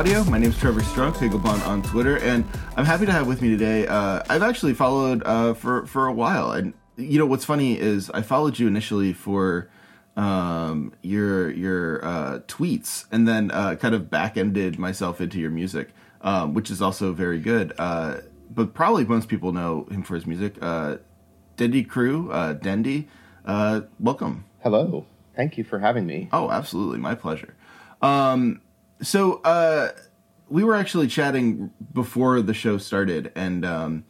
Audio. My name is Trevor Strunk, Hegelbon on Twitter, and I'm happy to have with me today. Uh, I've actually followed uh, for for a while, and you know what's funny is I followed you initially for um, your your uh, tweets, and then uh, kind of back ended myself into your music, um, which is also very good. Uh, but probably most people know him for his music. Uh, Dendy Crew, uh, Dendy, uh, welcome. Hello. Thank you for having me. Oh, absolutely, my pleasure. Um, so uh, we were actually chatting before the show started, and um,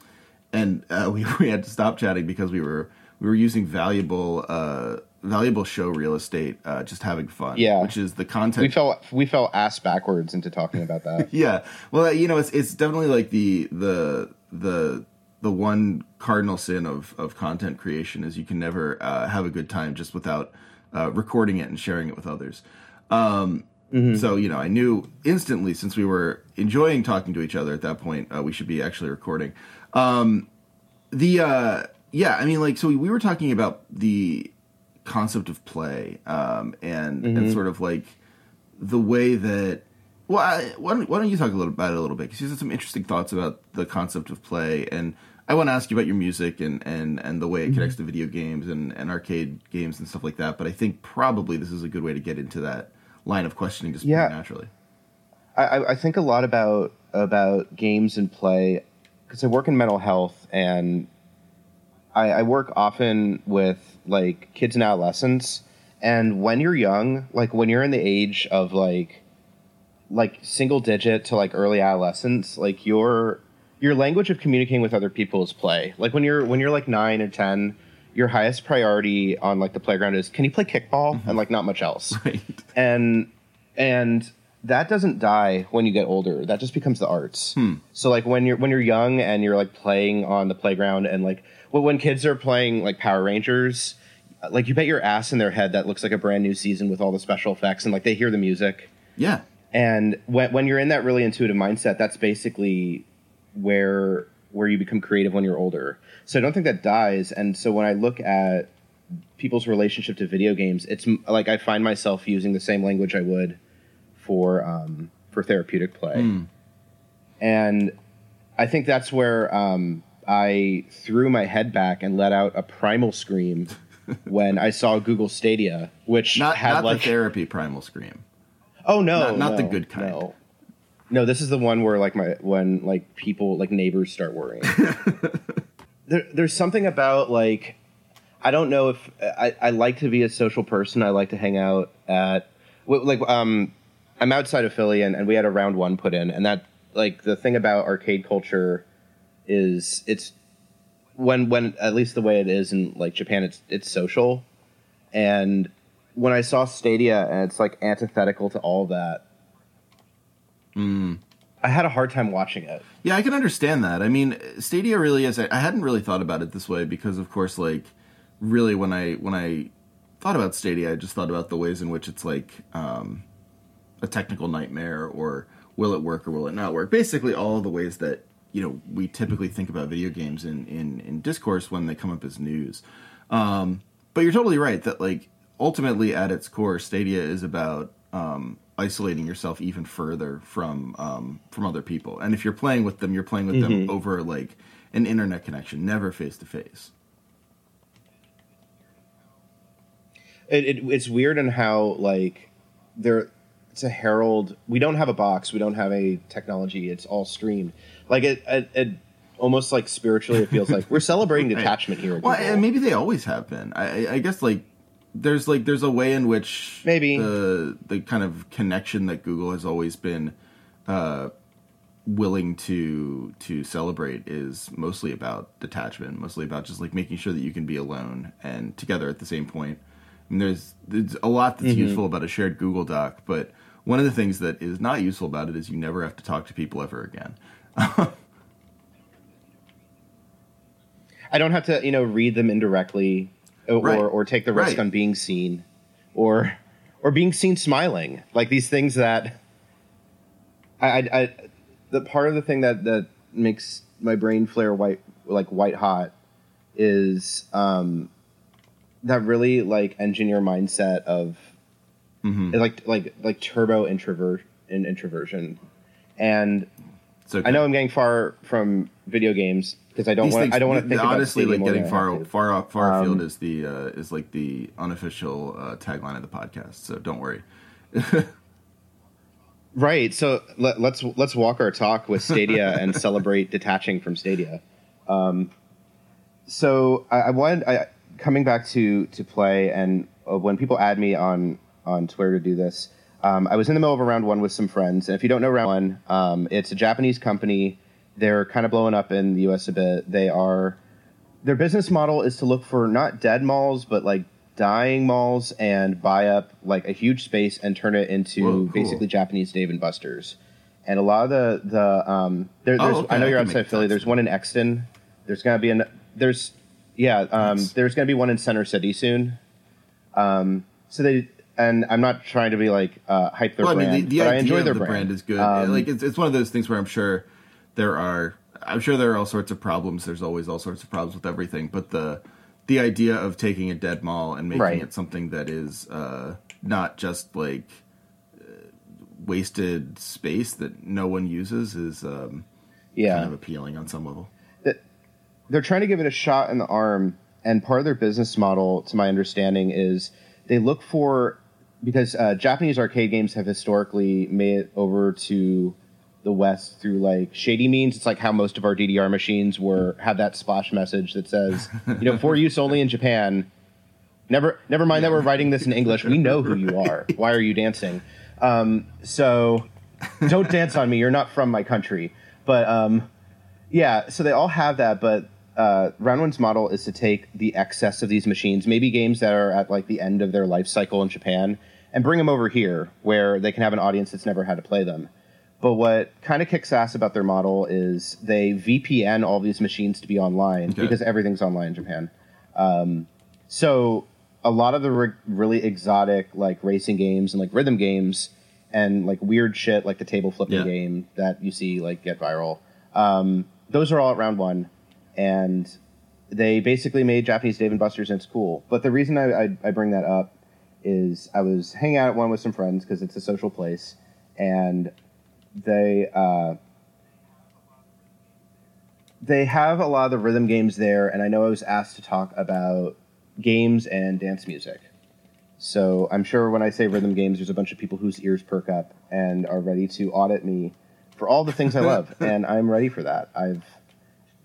and uh, we we had to stop chatting because we were we were using valuable uh, valuable show real estate, uh, just having fun. Yeah. which is the content. We fell we fell ass backwards into talking about that. yeah, well, you know, it's it's definitely like the the the the one cardinal sin of of content creation is you can never uh, have a good time just without uh, recording it and sharing it with others. Um, So you know, I knew instantly since we were enjoying talking to each other at that point, uh, we should be actually recording. Um, the uh, yeah, I mean, like, so we, we were talking about the concept of play um, and and sort of like the way that. Well, I, why, don't, why don't you talk a little about it a little bit? Because you had some interesting thoughts about the concept of play, and I want to ask you about your music and and and the way it connects to video games and and arcade games and stuff like that. But I think probably this is a good way to get into that line of questioning just Yeah. naturally. I, I- I think a lot about about games and play because I work in mental health and I, I work often with like kids and adolescents. And when you're young, like when you're in the age of like like single digit to like early adolescence, like your your language of communicating with other people is play. Like when you're when you're like nine or ten, your highest priority on like the playground is can you play kickball? Mm-hmm. And like not much else. Right. and and that doesn't die when you get older. That just becomes the arts. Hmm. So like when you're when you're young and you're like playing on the playground and like well, when kids are playing like power rangers like you bet your ass in their head that looks like a brand new season with all the special effects and like they hear the music. Yeah. and when, when you're in that really intuitive mindset that's basically where where you become creative when you're older so i don't think that dies and so when i look at people's relationship to video games it's like i find myself using the same language i would for um, for therapeutic play and i think that's where um, i threw my head back and let out a primal scream when i saw google stadia which Not had not like the therapy primal scream. Oh no, Not- not the good kind. No. no, this is the one where like my when like people like neighbors start worrying. there, there's something about like I don't know if I, I like to be a social person. I like to hang out at like um I'm outside of Philly and, and we had a round one put in and that like the thing about arcade culture is it's when when at least the way it is in like Japan it's it's social and when I saw Stadia and it's like antithetical to all that, I had a hard time watching it. Yeah, I can understand that. I mean, Stadia really is. I, hadn't really thought about it this way because, of course, like really when I when I thought about Stadia, I just thought about the ways in which it's like um, a technical nightmare, or will it work or will it not work? Basically, all the ways that you know we typically think about video games in in, in discourse when they come up as news. Um, but you're totally right that like ultimately at its core, Stadia is about um, isolating yourself even further from um, from other people. And if you're playing with them, you're playing with mm-hmm. them over like an internet connection, never face to face. It's weird in how like there it's a herald. We don't have a box. We don't have a technology. It's all streamed. Like it, it, it almost like spiritually, it feels like we're celebrating detachment here. Well, and maybe they always have been. I, I guess like there's like there's a way in which maybe the the kind of connection that Google has always been uh, willing to to celebrate is mostly about detachment, mostly about just like making sure that you can be alone and together at the same point. I mean, there's there's a lot that's mm-hmm. useful about a shared Google Doc, but one of the things that is not useful about it is you never have to talk to people ever again. I don't have to, you know, read them indirectly right. or take the risk right. on being seen or or being seen smiling like these things that I, I, I the part of the thing that that makes my brain flare white like white hot is um that really like engineer mindset of mm-hmm. like like like turbo introvert and introversion and okay. I know I'm getting far from video games because I don't want I don't want to think honestly like getting far far off, far um, afield is the uh, is like the unofficial uh, tagline of the podcast. So don't worry. right. So let, us let's, let's walk our talk with Stadia and celebrate detaching from Stadia. Um, so I, I wanted I, coming back to to play and uh, when people add me on on Twitter to do this. Um, I was in the middle of a round one with some friends, and if you don't know round one, um, it's a Japanese company they're kind of blowing up in the U.S. a bit. They are their business model is to look for not dead malls, but like dying malls and buy up like a huge space and turn it into Whoa, cool. basically Japanese Dave and Buster's. And a lot of the the um, there, there's oh, okay. I know you're outside Philly. There's one in Exton. There's gonna be an there's yeah um, nice. there's gonna be one in Center City soon. Um, so they and I'm not trying to be like uh, hype their well, brand, I mean, the, the but I enjoy their the brand. brand is good. Um, like it's, it's one of those things where I'm sure there are I'm sure there are all sorts of problems. There's always all sorts of problems with everything, but the the idea of taking a dead mall and making right. it something that is uh, not just like uh, wasted space that no one uses is um, yeah. kind of appealing on some level. They're trying to give it a shot in the arm, and part of their business model, to my understanding, is they look for because uh, Japanese arcade games have historically made it over to the West through like shady means. It's like how most of our DDR machines were have that splash message that says, you know, for use only in Japan. Never, never mind that we're writing this in English. We know who you are. Why are you dancing? Um, so, don't dance on me. You're not from my country. But um, yeah, so they all have that. But uh, Round One's model is to take the excess of these machines, maybe games that are at like the end of their life cycle in Japan, and bring them over here where they can have an audience that's never had to play them but what kind of kicks ass about their model is they VPN all these machines to be online okay. because everything's online in Japan. Um, so a lot of the re- really exotic like racing games and like rhythm games and like weird shit like the table flipping yeah. game that you see like get viral. Um, those are all at round one, and they basically made Japanese Dave and Buster's and it's cool. But the reason I, I, I bring that up is I was hanging out at one with some friends because it's a social place, and they uh, they have a lot of the rhythm games there, and I know I was asked to talk about games and dance music. So I'm sure when I say rhythm games, there's a bunch of people whose ears perk up and are ready to audit me for all the things I love, and I'm ready for that. I've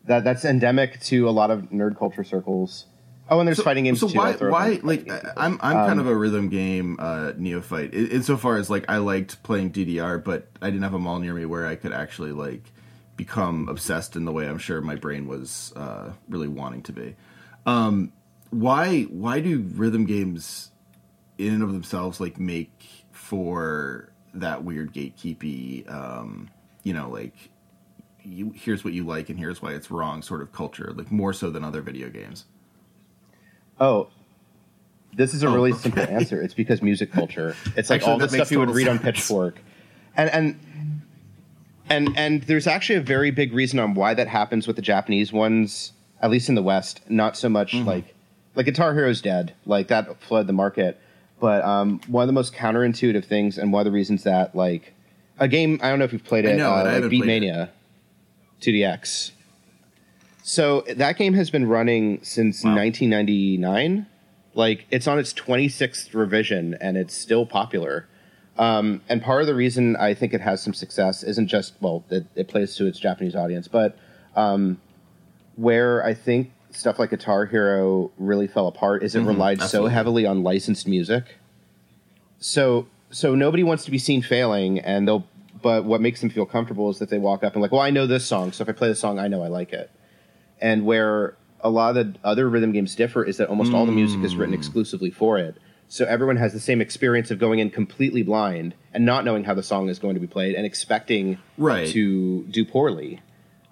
that that's endemic to a lot of nerd culture circles. Oh, and there's so, fighting games so too. why? Why? Like, I'm I'm um, kind of a rhythm game uh, neophyte. In, insofar as like I liked playing DDR, but I didn't have a mall near me where I could actually like become obsessed in the way I'm sure my brain was uh, really wanting to be. Um, why? Why do rhythm games, in and of themselves, like make for that weird gatekeepy? Um, you know, like you, here's what you like and here's why it's wrong sort of culture, like more so than other video games. Oh, this is a really oh, okay. simple answer. It's because music culture. It's like Actually, all the stuff you would read sense. on Pitchfork, and and and and there's actually a very big reason on why that happens with the Japanese ones, at least in the West. Not so much Mm-hmm. like like Guitar Hero's dead, like that flooded the market. But um, one of the most counterintuitive things, and one of the reasons that like a game, I don't know if you've played I it, know uh, like haven't Beat played it. Mania, 2DX. So that game has been running since Wow. 1999. Like it's on its 26th revision, and it's still popular. Um, and part of the reason I think it has some success isn't just well, it, it plays to its Japanese audience, but um, where I think stuff like Guitar Hero really fell apart is it relied so heavily on licensed music. So so nobody wants to be seen failing, and they'll. But what makes them feel comfortable is that they walk up and like, well, I know this song, so if I play the song, I know I like it. And where a lot of the other rhythm games differ is that almost all the music is written exclusively for it. So everyone has the same experience of going in completely blind and not knowing how the song is going to be played and expecting Right. to do poorly,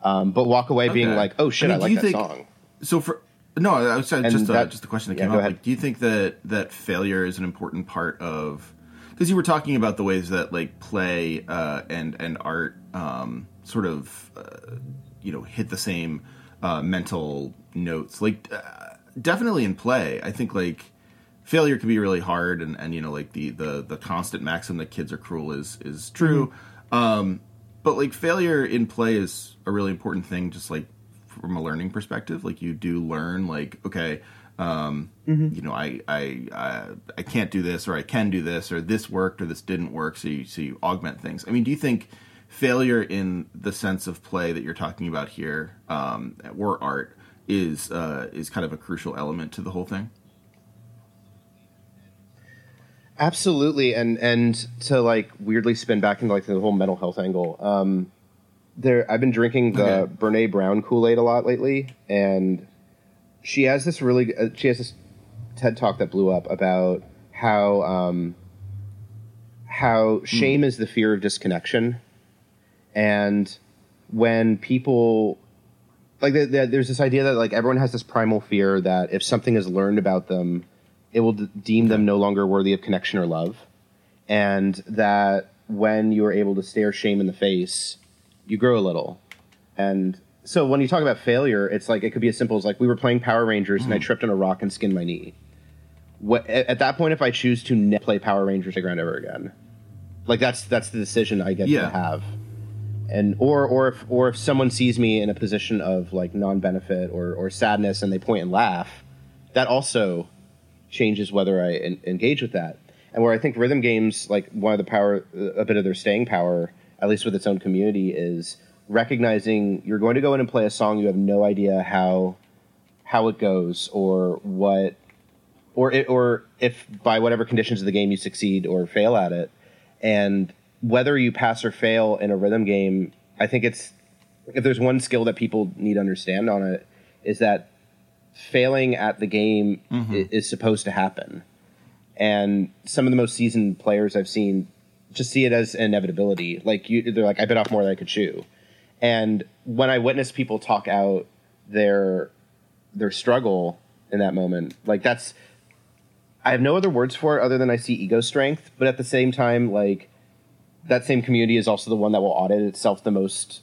um, but walk away being like, "Oh shit, I I, mean, do like that think- song." So for no, I was just a, that- just a question that yeah, came up. Like, do you think that that failure is an important part of? Because you were talking about the ways that like play uh, and and art um, sort of uh, you know hit the same uh, mental notes. Like uh, definitely in play, I think like failure can be really hard, and and you know like the the the constant maxim that kids are cruel is is true. Um, but like failure in play is a really important thing just like from a learning perspective. Like you do learn like okay um you know I, I i i can't do this or i can do this or this worked or this didn't work so you so you augment things. I mean do you think failure in the sense of play that you're talking about here um or art is uh is kind of a crucial element to the whole thing Absolutely, and and to like weirdly spin back into like the whole mental health angle. Um, there, I've been drinking the Okay. Brene Brown Kool Aid a lot lately, and she has this really uh, she has this TED talk that blew up about how um, how shame is the fear of disconnection, and when people like the, the, there's this idea that like everyone has this primal fear that if something is learned about them it will d- deem them no longer worthy of connection or love. And that when you are able to stare shame in the face you grow a little. And so when you talk about failure it's like it could be as simple as like we were playing power rangers and i mm. tripped on a rock and skinned my knee. What, at, at that point if i choose to never play power rangers playground ever again like that's that's the decision i get Yeah. to have and or or if or if someone sees me in a position of like non-benefit or or sadness and they point and laugh that also changes whether i en- engage with that. And where i think rhythm games like one of the power a bit of their staying power at least with its own community is recognizing you're going to go in and play a song you have no idea how how it goes or what or it, or if by whatever conditions of the game you succeed or fail at it. And whether you pass or fail in a rhythm game i think it's if there's one skill that people need to understand on it is that failing at the game mm-hmm. i- is supposed to happen. And some of the most seasoned players i've seen just see it as an inevitability. Like you they're like i bit off more than i could chew. And when i witness people talk out their their struggle in that moment like that's I have no other words for it other than I see ego strength, but at the same time, like that same community is also the one that will audit itself the most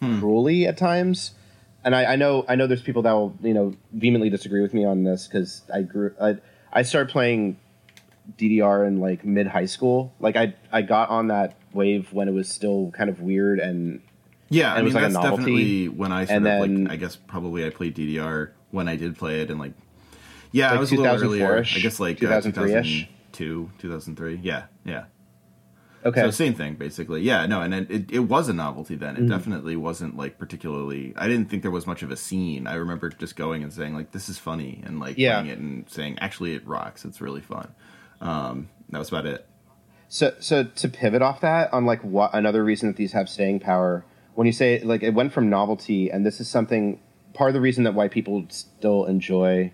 hmm. cruelly at times. And I, I know I know there's people that will you know vehemently disagree with me on this because I grew I, I started playing DDR in like mid high school. Like I I got on that wave when it was still kind of weird and Yeah, And I it was mean like a that's definitely when I sort And of then- like I guess probably I played DDR when I did play it and like yeah, Like I was a little earlier. I guess like uh, 2003-ish? 2002, 2003. Yeah, yeah. Okay. So same thing basically. Yeah, no, and it, it, it was a novelty then. It Mm-hmm. definitely wasn't like particularly. I didn't think there was much of a scene. I remember just going and saying like this is funny and like Yeah. playing it and saying actually it rocks. It's really fun. Um, that was about it. So, so to pivot off that on like what another reason that these have staying power, when you say like it went from novelty, and this is something part of the reason that why people still enjoy,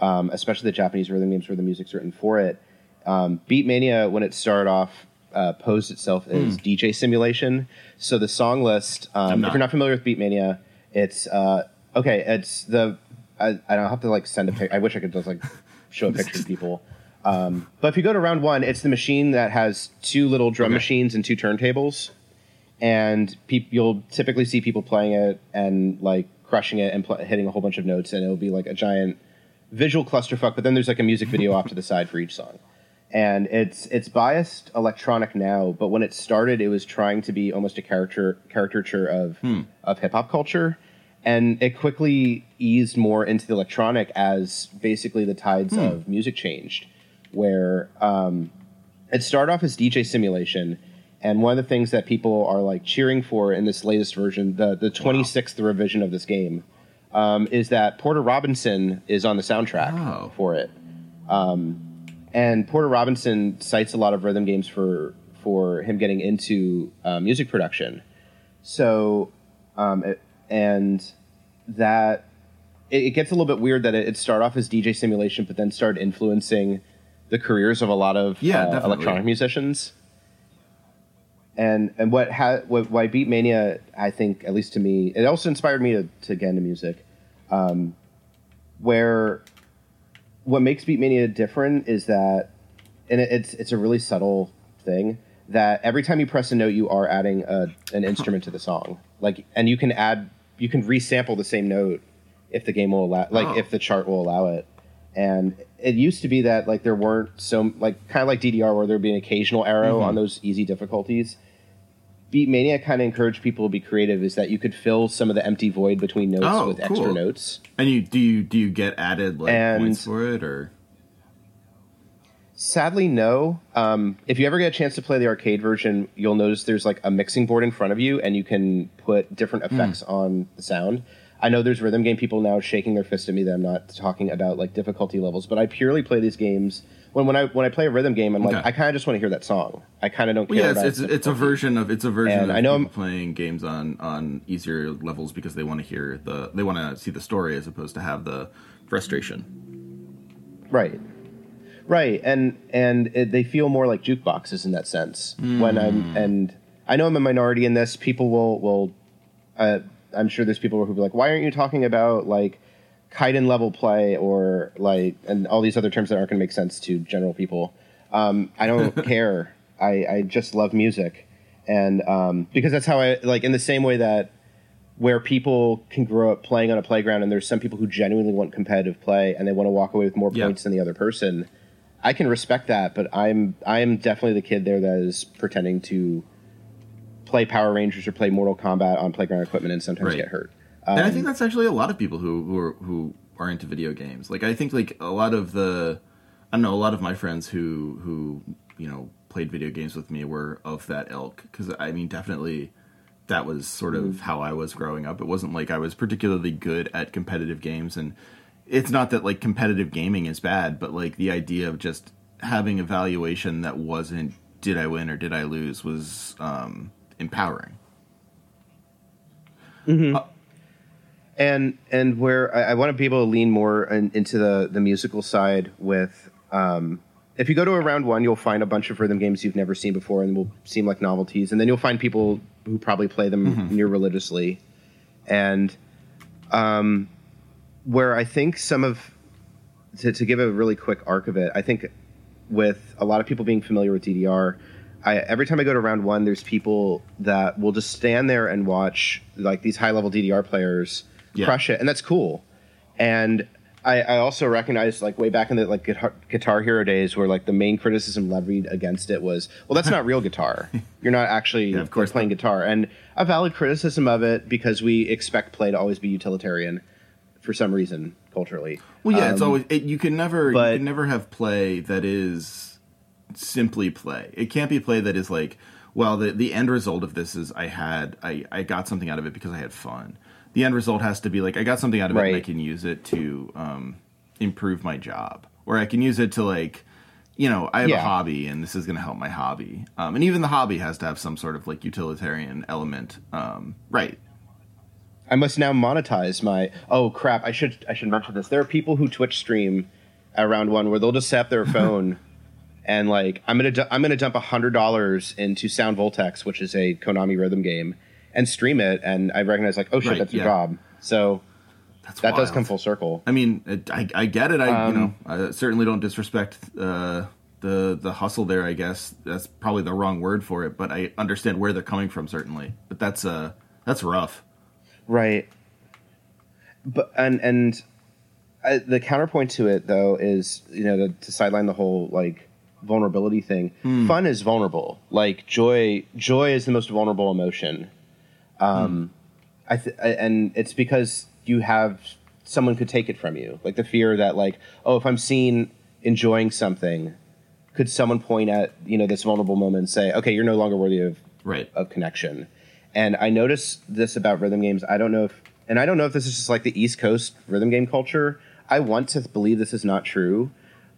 um, especially the Japanese rhythm games where the music's written for it. Um, Beatmania, when it started off, uh, posed itself as DJ simulation. So the song list, um, if you're not familiar with Beatmania, it's uh, okay. It's the I, I don't have to like send a pic. I wish I could just like show a picture to people. Um, but if you go to round one, it's the machine that has two little drum Okay. machines and two turntables, and peop- you'll typically see people playing it and like crushing it and pl- hitting a whole bunch of notes, and it'll be like a giant visual clusterfuck. But then there's like a music video off to the side for each song, and it's it's biased electronic now. But when it started, it was trying to be almost a caricature caricature of of hip hop culture, and it quickly eased more into the electronic as basically the tides of music changed, where um, it started off as DJ simulation. And one of the things that people are like cheering for in this latest version, the the 26th revision of this game, um, is that Porter Robinson is on the soundtrack Oh. for it. Um, and Porter Robinson cites a lot of rhythm games for for him getting into uh, music production. So, um, it- and that it, it gets a little bit weird that it, it started off as DJ simulation, but then started influencing the careers of a lot of Yeah, uh, definitely. electronic musicians. And and what ha- what why Beatmania I think at least to me it also inspired me to, to get into music, um, where what makes Beatmania different is that and it, it's it's a really subtle thing that every time you press a note you are adding a, an instrument to the song like and you can add you can resample the same note if the game will allow like Oh. if the chart will allow it and it used to be that like there weren't so like kind of like DDR where there'd be an occasional arrow Mm-hmm. on those easy difficulties Beatmania kind of encouraged people to be creative is that you could fill some of the empty void between notes Oh, with extra notes And you do you do you get added like And- points for it or Sadly, no. Um, if you ever get a chance to play the arcade version, you'll notice there's like a mixing board in front of you, and you can put different effects on the sound. I know there's rhythm game people now shaking their fist at me that I'm not talking about like difficulty levels, but I purely play these games when when I when I play a rhythm game, I'm like I kind of just want to hear that song. I kind of don't care. Well, yeah, about it's, it's, it's a version of it's a version And of I know people I'm- playing games on on easier levels because they want to hear the they want to see the story as opposed to have the frustration. Right. Right, and and it, they feel more like jukeboxes in that sense. When I'm and I know I'm a minority in this. People will will. Uh, I'm sure there's people who be like, "Why aren't you talking about like Kaiden level play or like and all these other terms that aren't going to make sense to general people?" Um, I don't care. I I just love music, and um, because that's how I like in the same way that where people can grow up playing on a playground and there's some people who genuinely want competitive play and they want to walk away with more Yeah. points than the other person i can respect that but i'm i'm definitely the kid there that is pretending to play power rangers or play mortal kombat on playground equipment and sometimes Right. get hurt and I Um, think that's actually a lot of people who who are, who are into video games. Like I think like a lot of the I don't know a lot of my friends who who you know played video games with me were of that ilk because I mean definitely that was sort of how I was growing up. It wasn't like I was particularly good at competitive games and it's not that like competitive gaming is bad, but like the idea of just having a valuation that wasn't did I win or did I lose was um empowering. and and where I, I want to be able to lean more in, into the the musical side with um, if you go to a round one you'll find a bunch of rhythm games you've never seen before and will seem like novelties. And then you'll find people who probably play them near religiously. And um, where i think some of to, to give a really quick arc of it i think with a lot of people being familiar with ddr I, every time I go to round one, there's people that will just stand there and watch like these high level DDR players Yeah. crush it, and that's cool. And I, I also recognize like way back in the like guitar, guitar Hero days, where like the main criticism levied against it was, well, that's not real guitar. You're not actually Yeah, of course playing guitar, and a valid criticism of it because we expect play to always be utilitarian for some reason culturally. Well, yeah, it's Um, always it, you can never but- you can never have play that is simply play. It can't be play that is like, well, the the end result of this is I had I I got something out of it because I had fun. The end result has to be like I got something out of it and I can use it to um, improve my job, or I can use it to like. You know, I have a hobby, and this is going to help my hobby. Um, and even the hobby has to have some sort of like utilitarian element, um, right? I must now monetize my. Oh crap! I should I should mention this. There are people who Twitch stream at round one where they'll just set their phone and like I'm gonna I'm gonna dump hundred dollars into Sound Voltex, which is a Konami rhythm game, and stream it. And I recognize like, oh shit, Right, that's your job. So That's that does come full circle. I mean, it, I, I get it. I you Um, know I certainly don't disrespect uh, the the hustle there. I guess that's probably the wrong word for it, but I understand where they're coming from certainly. But that's uh that's rough. Right. But and and I, the counterpoint to it though is you know to, to sideline the whole like vulnerability thing. Fun is vulnerable. Like joy, joy is the most vulnerable emotion. Um, I, th- and it's because you have someone could take it from you. Like the fear that like oh if I'm seen enjoying something, could someone point at you know this vulnerable moment and say okay you're no longer worthy of Right. of connection. And I notice this about rhythm games. I don't know if, and I don't know if this is just like the East Coast rhythm game culture. I want to believe this is not true,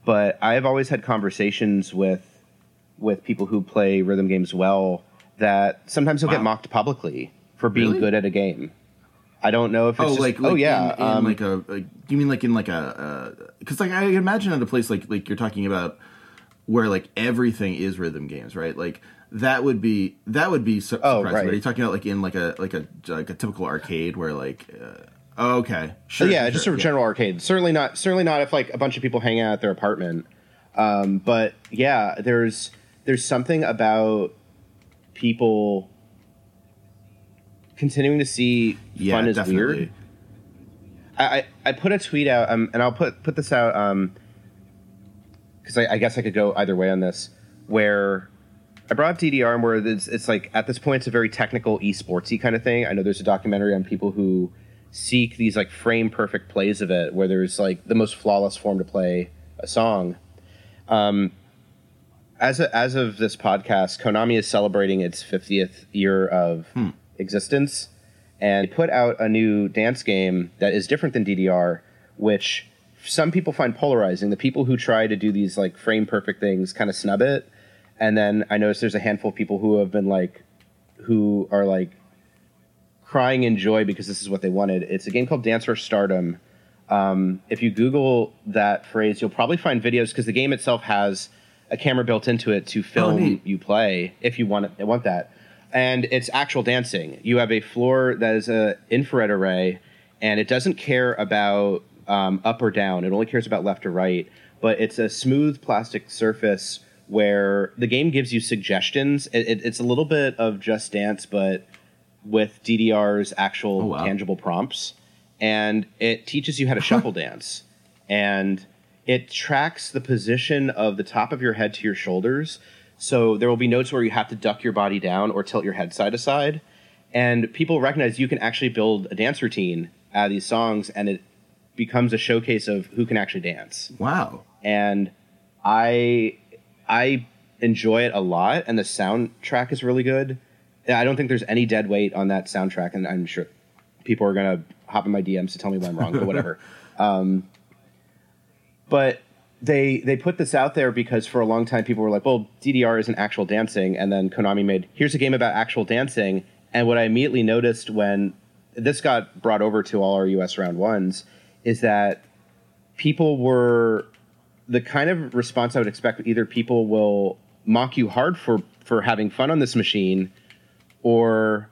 but I've always had conversations with with people who play rhythm games well that sometimes they'll Wow. get mocked publicly for being Really? good at a game. I don't know if it's oh, just, like, oh like yeah, in, in um, like a, like, you mean like in like a because like I imagine at a place like like you're talking about where like everything is rhythm games, right? Like that would be that would be su- Oh, surprising. right. Are you talking about like in like a like a like a typical arcade where like uh, oh, okay sure yeah, sure, just sort of general arcade. Certainly not. Certainly not if like a bunch of people hang out at their apartment. Um, but yeah, there's there's something about people continuing to see yeah, fun is definitely. weird. I, I I put a tweet out, um, and I'll put put this out because I, I guess I could go either way on this. Where I brought up DDR, and where it's, it's like at this point it's a very technical esportsy kind of thing. I know there's a documentary on people who seek these like frame perfect plays of it, where there's like the most flawless form to play a song. Um, as a, as of this podcast, Konami is celebrating its 50th year of existence, and put out a new dance game that is different than DDR, which some people find polarizing. The people who try to do these like frame perfect things kind of snub it, and then I notice there's a handful of people who have been like, who are like crying in joy because this is what they wanted. It's a game called Dance Rush Stardom. Um, if you Google that phrase, you'll probably find videos because the game itself has a camera built into it to film neat. you play if you want it, want that. And it's actual dancing. You have a floor that is an infrared array, and it doesn't care about um, up or down. It only cares about left or right. But it's a smooth plastic surface where the game gives you suggestions. It, it, it's a little bit of Just Dance, but with DDR's actual Oh, wow. tangible prompts, and it teaches you how to shuffle dance, and it tracks the position of the top of your head to your shoulders. So there will be notes where you have to duck your body down or tilt your head side to side, and people recognize you can actually build a dance routine out of these songs, and it becomes a showcase of who can actually dance Wow. and I I enjoy it a lot, and the soundtrack is really good. I don't think there's any dead weight on that soundtrack, and I'm sure people are gonna hop in my DMs to tell me why I'm wrong, but whatever. Um, but they they put this out there because for a long time people were like, "Well, DDR isn't actual dancing," and then Konami made here's a game about actual dancing. And what I immediately noticed when this got brought over to all our US round ones is that people were the kind of response I would expect. Either people will mock you hard for for having fun on this machine, or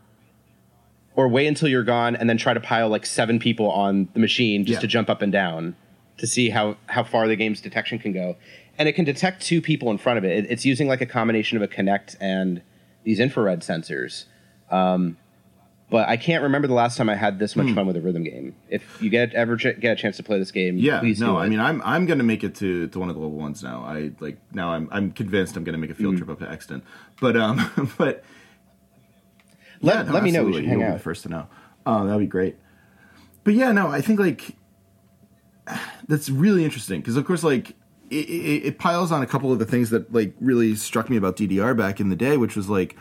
or wait until you're gone and then try to pile like seven people on the machine just Yeah. to jump up and down to see how how far the game's detection can go. And it can detect two people in front of it. it it's using like a combination of a Kinect and these infrared sensors. Um, but I can't remember the last time I had this much fun with a rhythm game. If you get ever ch- get a chance to play this game, Yeah, please no, I mean, I'm I'm gonna make it to, to one of the level ones now. I like now. I'm I'm convinced I'm gonna make a Mm. field trip up to Exton. But um, but let, yeah, no, let me know. We should hang You'll be out. the first to know. Oh, that'd be great. But yeah, no, I think like that's really interesting because of course like it, it, it piles on a couple of the things that like really struck me about DDR back in the day, which was like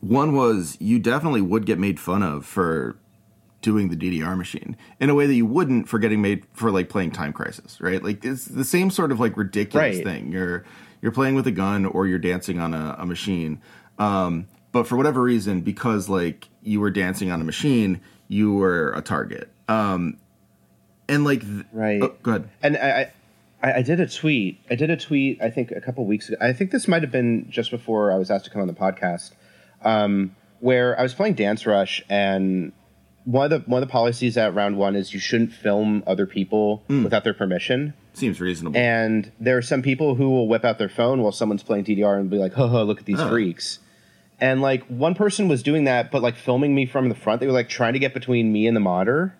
one was you definitely would get made fun of for doing the DDR machine in a way that you wouldn't for getting made for like playing Time Crisis, right? Like it's the same sort of like ridiculous Right. thing. You're you're playing with a gun or you're dancing on a, a machine. Um, but for whatever reason, because like you were dancing on a machine, you were a target. Um, and like, th- Right. Oh, go ahead. And I, I, I did a tweet. I did a tweet. I think a couple weeks ago. I think this might have been just before I was asked to come on the podcast, um, where I was playing Dance Rush, and one of the one of the policies at round one is you shouldn't film other people Hmm. without their permission. Seems reasonable. And there are some people who will whip out their phone while someone's playing DDR and be like, "Ho ho, look at these Oh. freaks." And like one person was doing that, but like filming me from the front. They were like trying to get between me and the monitor,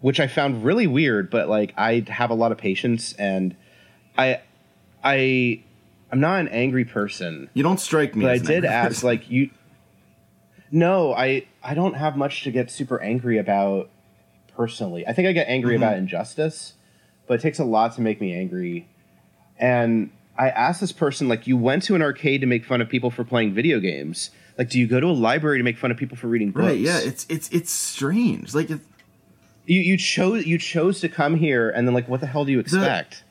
which I found really weird. But like I have a lot of patience, and I, I, I'm not an angry person. you don't strike me. But I did ask, person. like you. No, I I don't have much to get super angry about personally. I think I get angry Mm-hmm. about injustice, but it takes a lot to make me angry. And I asked this person, like, you went to an arcade to make fun of people for playing video games. Like, do you go to a library to make fun of people for reading books? right? Yeah, it's it's it's strange. Like it, you you chose you chose to come here, and then like, what the hell do you expect?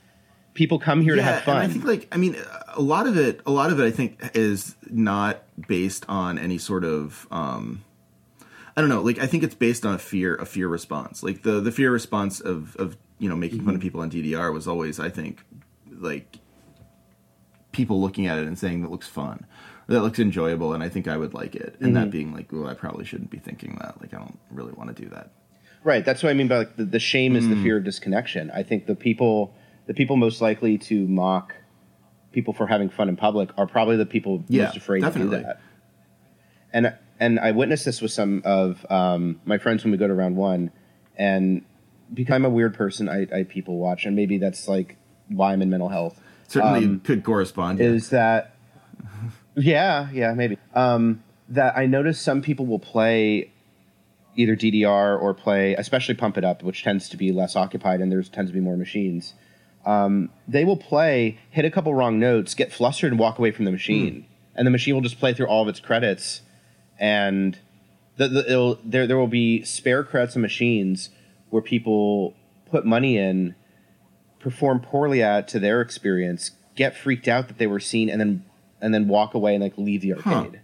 People come here to have fun. I think like I mean a lot of it a lot of it I think is not based on any sort of um I don't know, like I think it's based on a fear a fear response. Like the the fear response of of you know making fun of people on DDR was always I think like people looking at it and saying that looks fun. Or that looks enjoyable and I think I would like it. And that being like, well, I probably shouldn't be thinking that. Like I don't really want to do that. Right. That's what I mean by like the, the shame is the Mm. fear of disconnection. I think the people the people most likely to mock people for having fun in public are probably the people Yeah, most afraid definitely. to do that. And and I witnessed this with some of um, my friends when we go to round one, and because I'm a weird person, I, I people watch, and maybe that's like why I'm in mental health. Certainly Um, could correspond. is that yeah yeah maybe. Um, that i notice some people will play either ddr or play especially pump it up which tends to be less occupied and there's tends to be more machines. Um, they will play hit a couple wrong notes get flustered and walk away from the machine. And the machine will just play through all of its credits and the, the, it'll, there, there will be spare credits and machines where people put money in perform poorly at to their experience, get freaked out that they were seen, and then and then walk away and like leave the Huh. arcade.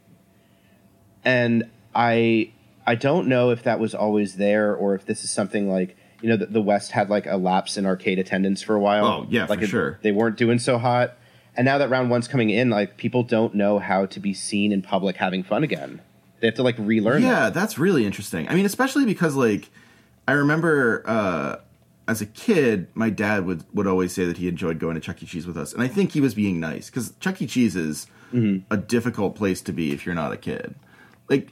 And I I don't know if that was always there or if this is something like you know the, the West had like a lapse in arcade attendance for a while. Oh, yeah, like for it- sure. They weren't doing so hot, and now that round one's coming in, like people don't know how to be seen in public having fun again. They have to like relearn. that. Yeah, that's really interesting. I mean, especially because like I remember uh as a kid, my dad would would always say that he enjoyed going to Chuck E. Cheese with us, and I think he was being nice because Chuck E. Cheese is mm-hmm. a difficult place to be if you're not a kid. Like,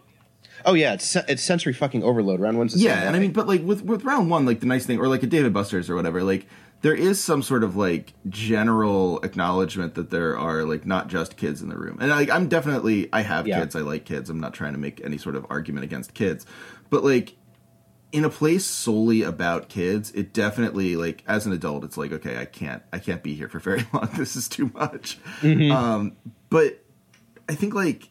Oh yeah, it's it's sensory fucking overload. Round one's yeah, and I mean, but like with with round one, like the nice thing, or like a Dave and Buster's or whatever, like there is some sort of like general acknowledgement that there are like not just kids in the room, and like I'm definitely I have Yeah. kids, I like kids. I'm not trying to make any sort of argument against kids, but like in a place solely about kids, it definitely like as an adult, it's like okay, I can't I can't be here for very long. This is too much. Um, but I think like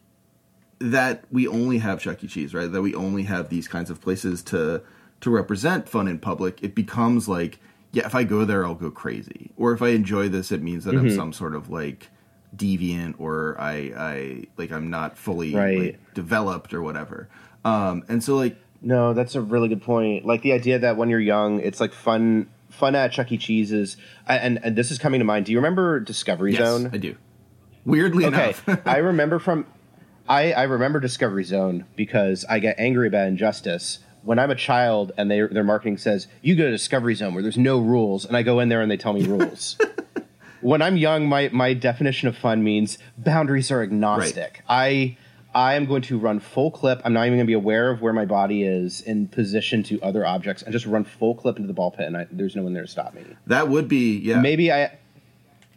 that we only have Chuck E. Cheese, right? That we only have these kinds of places to to represent fun in public. It becomes like, yeah, if I go there, I'll go crazy, or if I enjoy this, it means that I'm some sort of like deviant, or I I like I'm not fully Right. like, developed or whatever. Um, and so like No, that's a really good point. Like the idea that when you're young, it's like fun fun at Chuck E. Cheese's. And and this is coming to mind. Do you remember Discovery yes, Zone? I do. Weirdly Okay, enough, I remember from I I remember Discovery Zone because I get angry about injustice. When I'm a child and they, their marketing says you go to Discovery Zone where there's no rules, and I go in there and they tell me rules. when I'm young, my my definition of fun means boundaries are agnostic. I I am going to run full clip. I'm not even going to be aware of where my body is in position to other objects, and just run full clip into the ball pit, and I, there's no one there to stop me. that would be yeah. Maybe I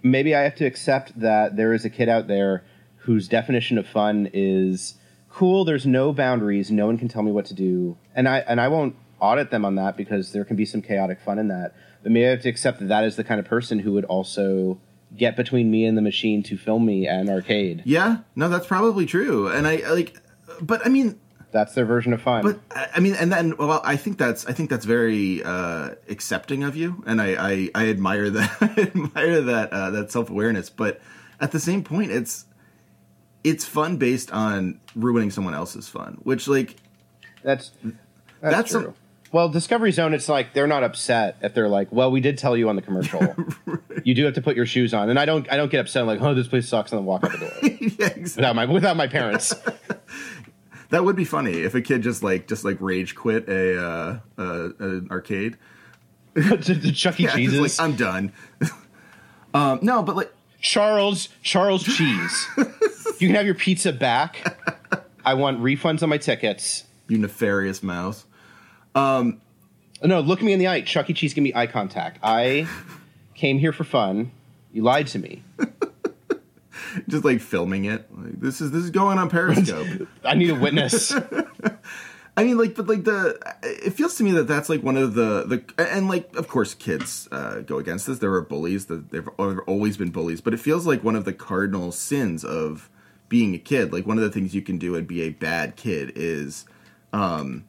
maybe I have to accept that there is a kid out there whose definition of fun is cool. There's no boundaries. No one can tell me what to do, and I and I won't audit them on that because there can be some chaotic fun in that. But maybe I have to accept that that is the kind of person who would also get between me and the machine to film me at an arcade. Yeah, no, that's probably true. And I like, but I mean, That's their version of fun. But I mean, and then well, I think that's I think that's very uh, accepting of you, and I I, I admire that I admire that uh, that self awareness. But at the same point, it's it's fun based on ruining someone else's fun, which like that's that's, That's true. some- well, Discovery Zone, it's like they're not upset if they're like, "Well, we did tell you on the commercial, you do have to put your shoes on," and I don't, I don't get upset. I'm like, "Oh, this place sucks," and then walk out the door yeah, exactly. without my without my parents. That would be funny if a kid just like just like rage quit a uh, uh, an arcade. the Chuck E. Yeah, Cheese's. like I'm done. um, no, but like Charles Charles Cheese. you can have your pizza back. I want refunds on my tickets. you nefarious mouse. No, look me in the eye. Chuck E. Cheese, give me eye contact. I came here for fun. You lied to me. Just like filming it. Like, this is this is going on Periscope. I need a witness. I mean, like, but like the, it feels to me that that's like one of the the, and like, of course, kids uh, go against this. There are bullies. That they've always been bullies, but it feels like one of the cardinal sins of being a kid. Like one of the things you can do and be a bad kid is, um,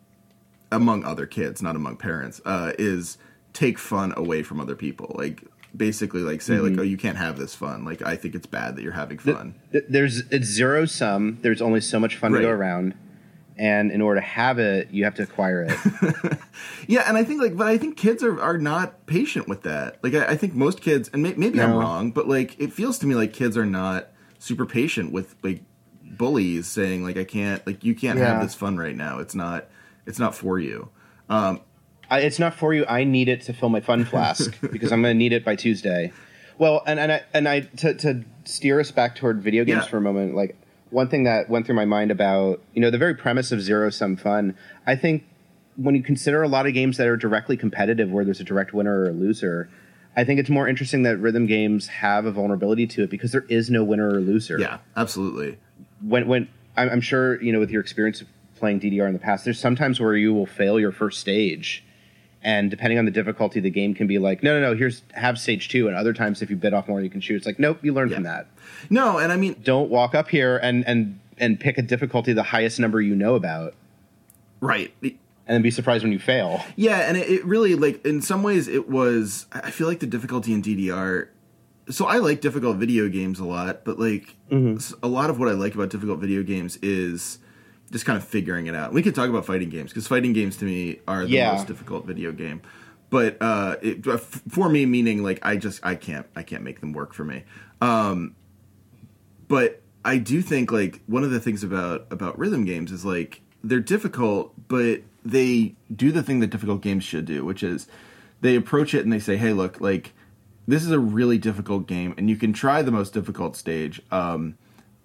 among other kids, not among parents, uh, is take fun away from other people. Like basically, like say, like, oh, you can't have this fun. Like I think it's bad that you're having fun. Th- There's it's zero sum. There's only so much fun to go around, and in order to have it, you have to acquire it. Yeah, and I think like, but I think kids are, are not patient with that. Like, I, I think most kids, and may, maybe I'm wrong, but like, it feels to me like kids are not super patient with like bullies saying like, I can't, like, you can't Yeah. have this fun right now. It's not, it's not for you. Um, I, it's not for you. I need it to fill my fun flask because I'm going to need it by Tuesday. Well, and and I and I to, to steer us back toward video games Yeah. for a moment. Like one thing that went through my mind about you know the very premise of zero sum fun. I think when you consider a lot of games that are directly competitive, where there's a direct winner or a loser. I think it's more interesting that rhythm games have a vulnerability to it because there is no winner or loser. yeah, absolutely. when when I'm, I'm sure you know with your experience of playing DDR in the past, there's sometimes where you will fail your first stage, and depending on the difficulty, the game can be like, no, no, no, here's have stage two, and other times if you bit off more, you can shoot. It's like, nope, you learn from that. No, and I mean, Don't walk up here and and and pick a difficulty the highest number you know about, right. and then be surprised when you fail. Yeah, and it, it really like in some ways it was. I feel like the difficulty in DDR. So I like difficult video games a lot, but like mm-hmm. a lot of what I like about difficult video games is just kind of figuring it out. We could talk about fighting games because fighting games to me are the Yeah. most difficult video game. But uh, it, uh, for me, meaning like I just I can't I can't make them work for me. Um, but I do think like one of the things about about rhythm games is like they're difficult, but they do the thing that difficult games should do, which is they approach it and they say, "Hey, look, like this is a really difficult game, and you can try the most difficult stage, um,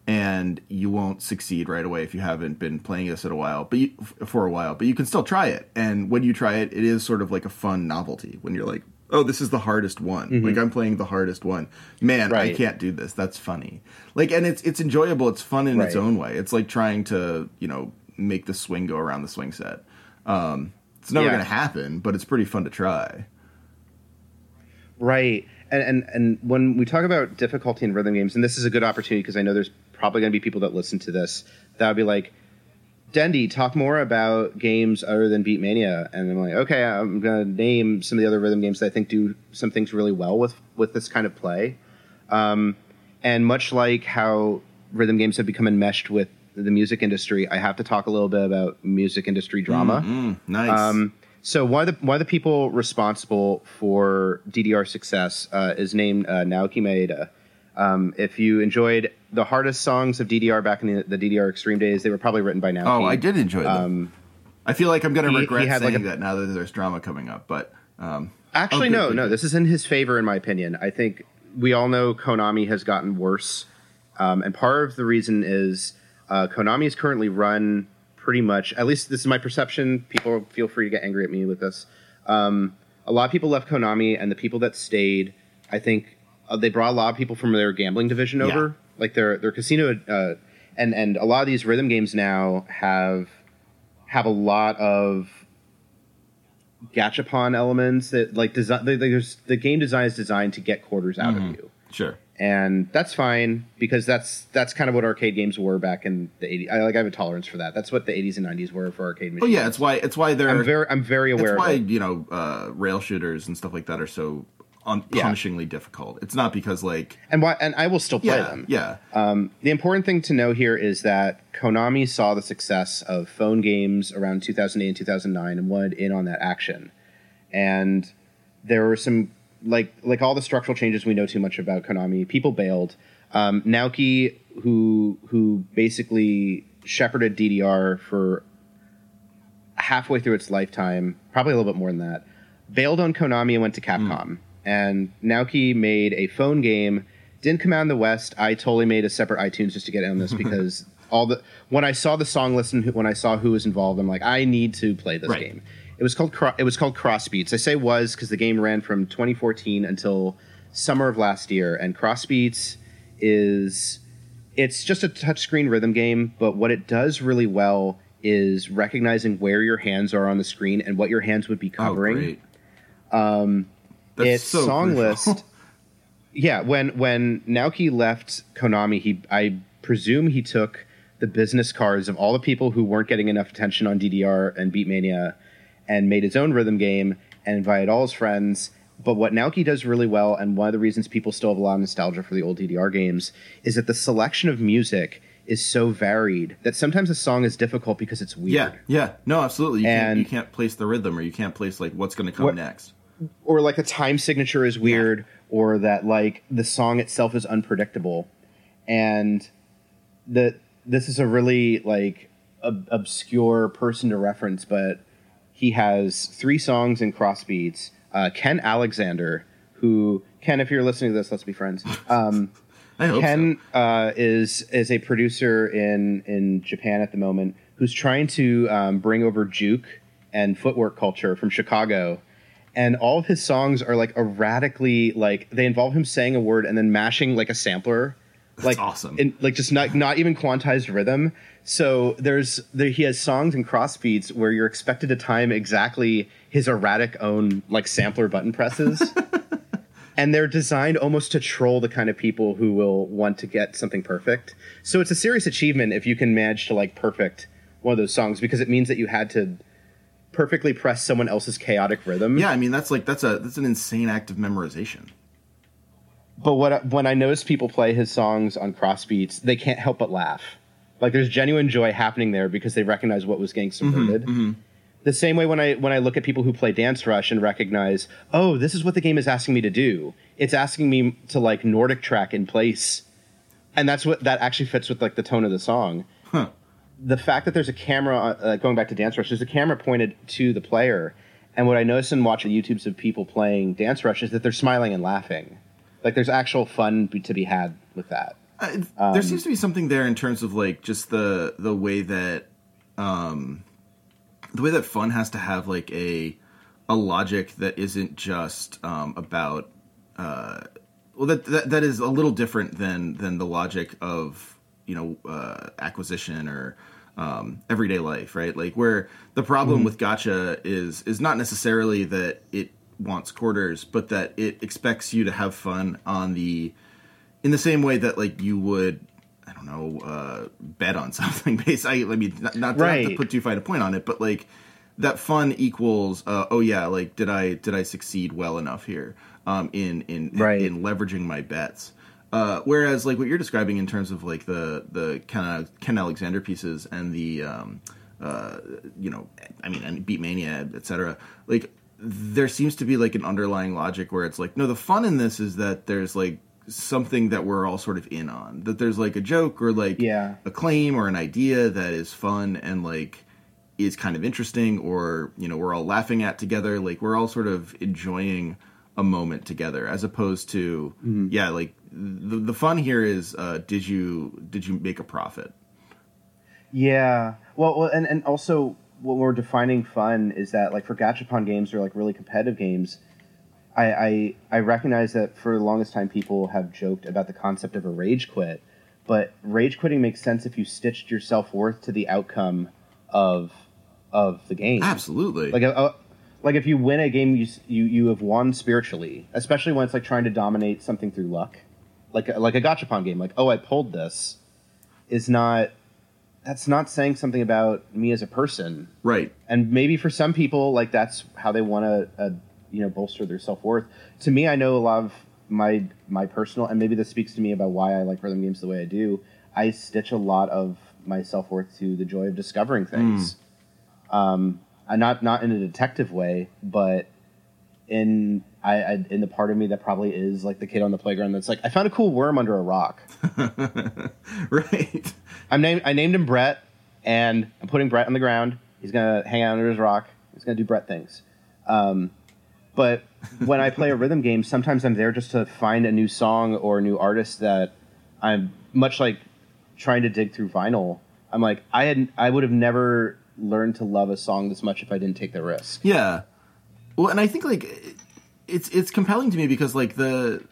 and you won't succeed right away if you haven't been playing this at a while, but you, for a while. But you can still try it, and when you try it, it is sort of like a fun novelty when you're like." Oh, this is the hardest one. Like I'm playing the hardest one. Man, I Mm-hmm. Can't do this. That's funny. Like, and it's it's enjoyable. It's fun in its own way. It's like trying to you know make the swing go around the swing set. Um, it's never Yeah. going to happen, but it's pretty fun to try. Right. And, and and when we talk about difficulty in rhythm games, and this is a good opportunity because I know there's probably going to be people that listen to this that would be like, Dendy, talk more about games other than Beatmania. And I'm like, okay, I'm going to name some of the other rhythm games that I think do some things really well with with this kind of play. Um, and much like how rhythm games have become enmeshed with the music industry, I have to talk a little bit about music industry drama. Mm, nice. Um, so one of the one of the people responsible for DDR success uh, is named uh, Naoki Maeda. Um, if you enjoyed the hardest songs of DDR back in the, the DDR Extreme days, they were probably written by Naoki. oh, I did enjoy them. Um, I feel like I'm going to regret he had, like, saying a- that now that there's drama coming up. But um, Actually, oh, good, no, good, no. This is in his favor, in my opinion. I think we all know Konami has gotten worse, um, and part of the reason is uh, Konami is currently run pretty much. At least this is my perception. People feel free to get angry at me with this. Um, a lot of people left Konami, and the people that stayed, I think, uh, they brought a lot of people from their gambling division over, Yeah. like their their casino, uh, and and a lot of these rhythm games now have have a lot of gachapon elements that like design. There's the game design is designed to get quarters out Mm-hmm. of you, sure. and that's fine because that's that's kind of what arcade games were back in the 80s. I like I have a tolerance for that. That's what the 80s and 90s were for arcade machines. Oh yeah, it's why it's why they're I'm very I'm very aware That's why of it. you know uh, rail shooters and stuff like that are so un- Yeah. punishingly difficult. It's not because like And why and I will still play yeah them. yeah Um, the important thing to know here is that Konami saw the success of phone games around 2008 and 2009 and wanted in on that action. And there were some like like all the structural changes we know too much about Konami. People bailed. Um, Naoki, who who basically shepherded DDR for halfway through its lifetime, probably a little bit more than that. Bailed on Konami and went to Capcom. Mm. And Naoki made a phone game. Didn't come out in the West. I totally made a separate iTunes just to get on this because all the when I saw the song list and when I saw who was involved, I'm like, I need to play this right. game. It was called it was called Crossbeats. I say was because the game ran from 2014 until summer of last year, and Crossbeats is it's just a touchscreen rhythm game, but what it does really well is recognizing where your hands are on the screen and what your hands would be oh, covering. Oh, um, its so song crucial. list. yeah, when when Naoki left Konami, he I presume he took the business cards of all the people who weren't getting enough attention on DDR and Beatmania and made his own rhythm game and invited all his friends. But what Naoki does really well, and one of the reasons people still have a lot of nostalgia for the old DDR games, is that the selection of music is so varied that sometimes a song is difficult because it's weird. Yeah, yeah, no, absolutely. You, and can't, you can't place the rhythm, or you can't place like what's going to come what, next, or like a time signature is weird, yeah. or that like the song itself is unpredictable, and that this is a really like ob- obscure person to reference, but he has three songs in Crossbeats. Uh, Ken Alexander, who Ken, if you're listening to this, let's be friends. Um, Ken so. uh, is is a producer in in Japan at the moment who's trying to um, bring over juke and footwork culture from Chicago. And all of his songs are like erratically like they involve him saying a word and then mashing like a sampler like awesome. In, like just not not even quantized rhythm. So there's there, he has songs and crossbeats where you're expected to time exactly his erratic own like sampler button presses. and they're designed almost to troll the kind of people who will want to get something perfect. So it's a serious achievement if you can manage to like perfect one of those songs because it means that you had to perfectly press someone else's chaotic rhythm. Yeah, I mean that's like that's a that's an insane act of memorization but what when I notice people play his songs on Crossbeats, they can't help but laugh. Like there's genuine joy happening there because they recognize what was getting mm-hmm, subverted. Mm-hmm, mm-hmm. The same way when I when I look at people who play Dance Rush and recognize, oh, this is what the game is asking me to do. It's asking me to like Nordic track in place, and that's what that actually fits with like the tone of the song. Huh. The fact that there's a camera uh, going back to Dance Rush, there's a camera pointed to the player, and what I notice in watching YouTubes of people playing Dance Rush is that they're smiling and laughing like there's actual fun to be had with that. Uh, um, there seems to be something there in terms of like just the the way that um the way that fun has to have like a a logic that isn't just um about uh well that, that that is a little different than than the logic of you know uh acquisition or um, everyday life, right? Like where the problem mm-hmm. with gacha is is not necessarily that it wants quarters, but that it expects you to have fun on the in the same way that like you would I don't know uh, bet on something. Based, I, I mean, not, not, to, right. not to put too fine a point on it, but like that fun equals uh, oh yeah, like did I did I succeed well enough here um, in in right. in, in leveraging my bets. Uh, whereas like what you're describing in terms of like the the kind of Ken Alexander pieces and the um, uh, you know I mean and Beatmania etc. Like there seems to be like an underlying logic where it's like no the fun in this is that there's like something that we're all sort of in on that there's like a joke or like yeah. a claim or an idea that is fun and like is kind of interesting or you know we're all laughing at together like we're all sort of enjoying a moment together as opposed to mm-hmm. yeah like the, the fun here is uh, did you did you make a profit yeah well, well and, and also when we're defining fun is that like for gachapon games or like really competitive games, I, I I recognize that for the longest time people have joked about the concept of a rage quit, but rage quitting makes sense if you stitched your self worth to the outcome of of the game. Absolutely. Like a, a, like if you win a game, you you you have won spiritually, especially when it's like trying to dominate something through luck, like like a gachapon game. Like oh, I pulled this, is not that's not saying something about me as a person, right? And maybe for some people, like that's how they want to, uh, you know, bolster their self worth. To me, I know a lot of my my personal, and maybe this speaks to me about why I like rhythm games the way I do. I stitch a lot of my self worth to the joy of discovering things. Mm. Um, not not in a detective way, but in I, I, in the part of me that probably is like the kid on the playground that's like I found a cool worm under a rock. right. I'm named I named him Brett. and I'm putting Brett on the ground. He's gonna hang out under his rock. He's gonna do Brett things. Um, but when I play a rhythm game, sometimes I'm there just to find a new song or a new artist that I'm much like trying to dig through vinyl. I'm like I had I would have never learned to love a song this much if I didn't take the risk. Yeah. Well, and I think like it's it's compelling to me because like the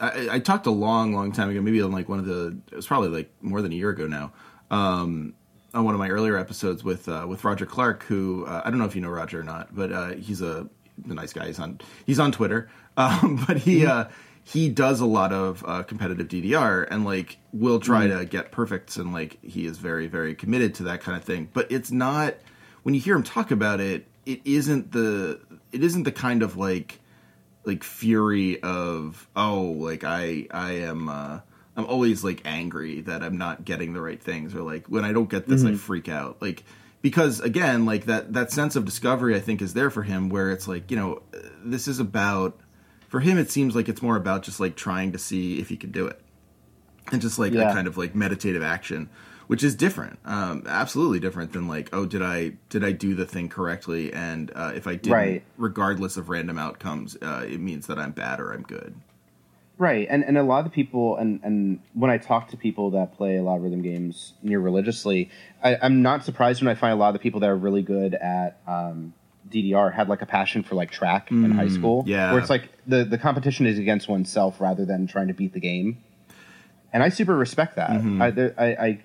I, I talked a long long time ago, maybe on like one of the it was probably like more than a year ago now. Um, on one of my earlier episodes with uh, with Roger Clark, who uh, I don't know if you know Roger or not, but uh, he's a, a nice guy. He's on he's on Twitter, um, but he uh, he does a lot of uh, competitive DDR and like will try mm. to get perfects and like he is very very committed to that kind of thing. But it's not when you hear him talk about it, it isn't the it isn't the kind of like like fury of oh like I I am uh I'm always like angry that I'm not getting the right things or like when I don't get this mm-hmm. I freak out like because again like that that sense of discovery I think is there for him where it's like you know this is about for him it seems like it's more about just like trying to see if he can do it and just like yeah. a kind of like meditative action which is different, um, absolutely different than like, oh, did I did I do the thing correctly? And uh, if I didn't, right. regardless of random outcomes, uh, it means that I'm bad or I'm good. Right, and and a lot of the people, and and when I talk to people that play a lot of rhythm games near religiously, I, am not surprised when I find a lot of the people that are really good at um, DDR had like a passion for like track mm, in high mm, school. Yeah, where it's like the the competition is against oneself rather than trying to beat the game. And I super respect that. Mm-hmm. I, I,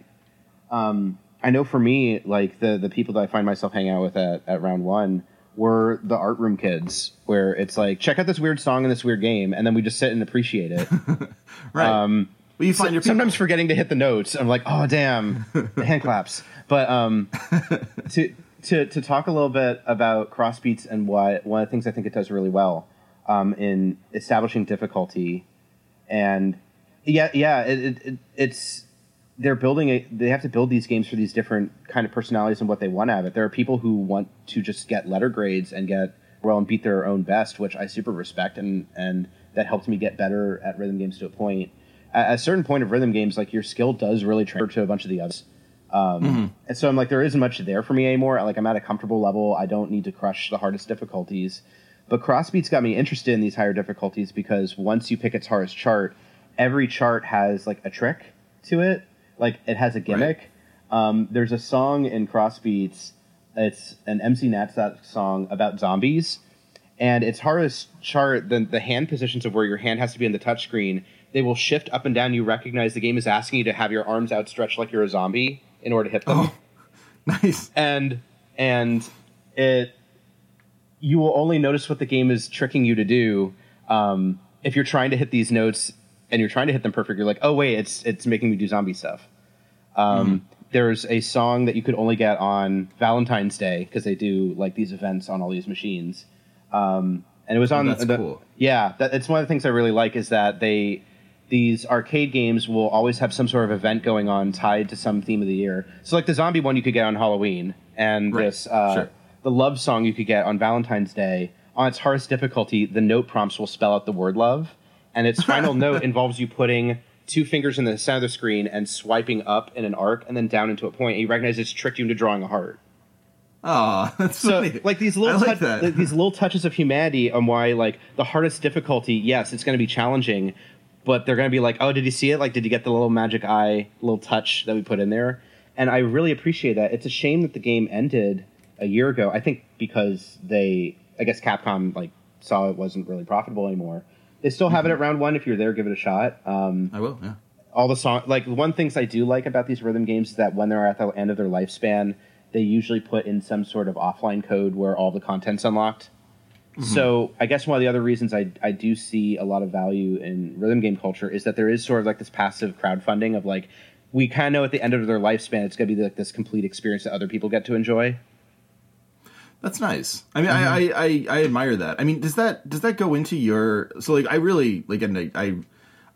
I um, I know for me, like the the people that I find myself hanging out with at, at round one were the art room kids, where it's like, check out this weird song in this weird game, and then we just sit and appreciate it. right. Um, well, you find so, your sometimes forgetting to hit the notes. I'm like, oh damn, hand claps. But um, to to to talk a little bit about crossbeats and what one of the things I think it does really well um, in establishing difficulty, and yeah, yeah, it, it, it it's they're building a they have to build these games for these different kind of personalities and what they want out of it. There are people who want to just get letter grades and get well and beat their own best, which I super respect and and that helped me get better at rhythm games to a point. At a certain point of rhythm games, like your skill does really transfer to a bunch of the others. Um, mm-hmm. And so I'm like, there isn't much there for me anymore. Like I'm at a comfortable level. I don't need to crush the hardest difficulties. But Crossbeats got me interested in these higher difficulties because once you pick its hardest chart, every chart has like a trick to it like it has a gimmick. Right. Um, there's a song in Crossbeats. It's an MC Natsat song about zombies, and its hardest chart the the hand positions of where your hand has to be in the touchscreen. They will shift up and down. You recognize the game is asking you to have your arms outstretched like you're a zombie in order to hit them. Oh, nice. And and it you will only notice what the game is tricking you to do um, if you're trying to hit these notes and you're trying to hit them perfect, you're like, oh wait, it's it's making me do zombie stuff. Um, mm-hmm. There's a song that you could only get on Valentine's Day because they do like these events on all these machines. Um, and it was on. Oh, that's the, cool. Yeah, that, it's one of the things I really like is that they these arcade games will always have some sort of event going on tied to some theme of the year. So like the zombie one you could get on Halloween, and right. this uh, sure. the love song you could get on Valentine's Day. On its hardest difficulty, the note prompts will spell out the word love and its final note involves you putting two fingers in the center of the screen and swiping up in an arc and then down into a point. And you recognize it's tricked you into drawing a heart. Oh, that's so funny. like these little like touch, these little touches of humanity on why like the hardest difficulty. Yes, it's going to be challenging, but they're going to be like, oh, did you see it? Like, did you get the little magic eye, little touch that we put in there? And I really appreciate that. It's a shame that the game ended a year ago. I think because they, I guess Capcom like saw it wasn't really profitable anymore. They still have mm-hmm. it at round one. If you're there, give it a shot. Um, I will. Yeah. All the song, like one things I do like about these rhythm games is that when they're at the end of their lifespan, they usually put in some sort of offline code where all the content's unlocked. Mm-hmm. So I guess one of the other reasons I, I do see a lot of value in rhythm game culture is that there is sort of like this passive crowdfunding of like we kind of know at the end of their lifespan it's going to be like this complete experience that other people get to enjoy. That's nice. I mean, mm-hmm. I, I, I, I admire that. I mean, does that does that go into your so like I really like and I, I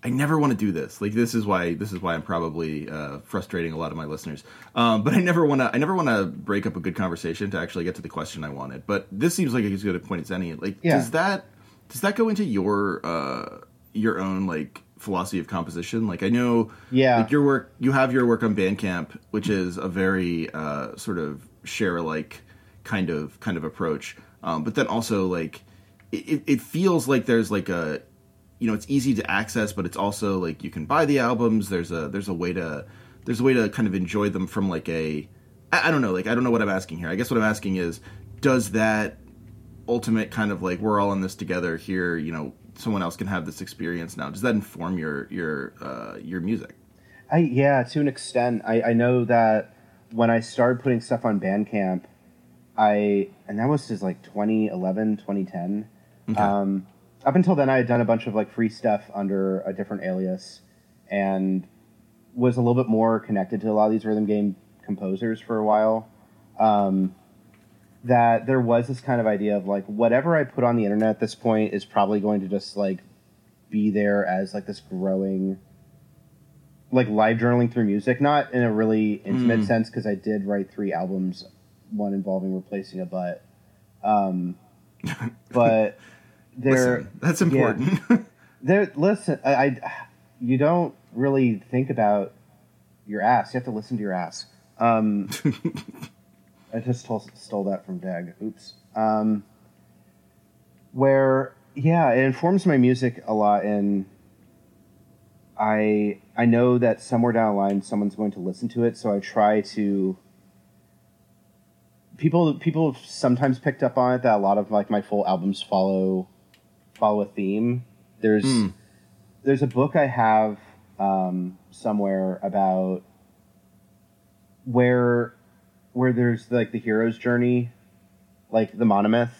I never want to do this. Like this is why this is why I'm probably uh, frustrating a lot of my listeners. Um, but I never want to I never want to break up a good conversation to actually get to the question I wanted. But this seems like as good a point as any. Like yeah. does that does that go into your uh, your own like philosophy of composition. Like I know, Yeah. like your work, you have your work on Bandcamp, which is a very uh, sort of share alike kind of kind of approach. Um, but then also like it, it feels like there's like a you know it's easy to access, but it's also like you can buy the albums. There's a there's a way to there's a way to kind of enjoy them from like a I, I don't know like I don't know what I'm asking here. I guess what I'm asking is does that ultimate kind of like we're all in this together here you know someone else can have this experience now does that inform your your uh, your music I yeah, to an extent. I, I know that when I started putting stuff on Bandcamp, I and that was just like 2011, 2010. Okay. Um, up until then, I had done a bunch of like free stuff under a different alias, and was a little bit more connected to a lot of these rhythm game composers for a while. Um, that there was this kind of idea of like whatever I put on the internet at this point is probably going to just like be there as like this growing like live journaling through music, not in a really intimate Mm. sense because I did write three albums, one involving replacing a butt. Um, but there, Listen, that's important there. Listen, I, I, you don't really think about your ass. You have to listen to your ass. Um, I just stole, stole that from Dag. Oops. Um, where yeah, it informs my music a lot, and I I know that somewhere down the line someone's going to listen to it, so I try to. People people have sometimes picked up on it that a lot of like my full albums follow follow a theme. There's Hmm. there's a book I have um, somewhere about where where there's like the hero's journey, like the monomyth,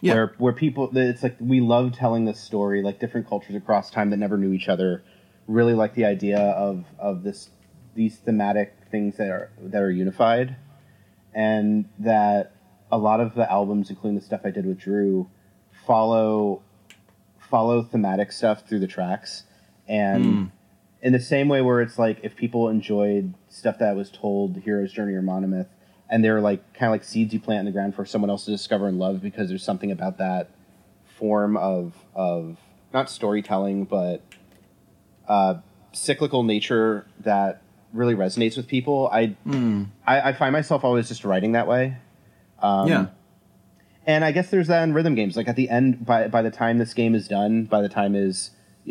Yeah. where where people it's like we love telling this story, like different cultures across time that never knew each other, really like the idea of of this these thematic things that are that are unified, and that a lot of the albums, including the stuff I did with Drew, follow follow thematic stuff through the tracks, and Mm. in the same way where it's like if people enjoyed stuff that was told hero's journey or monomyth and they're like kind of like seeds you plant in the ground for someone else to discover and love because there's something about that form of of not storytelling but uh, cyclical nature that really resonates with people I, Mm. I i find myself always just writing that way um, yeah and I guess there's that in rhythm games. Like at the end, by by the time this game is done, by the time is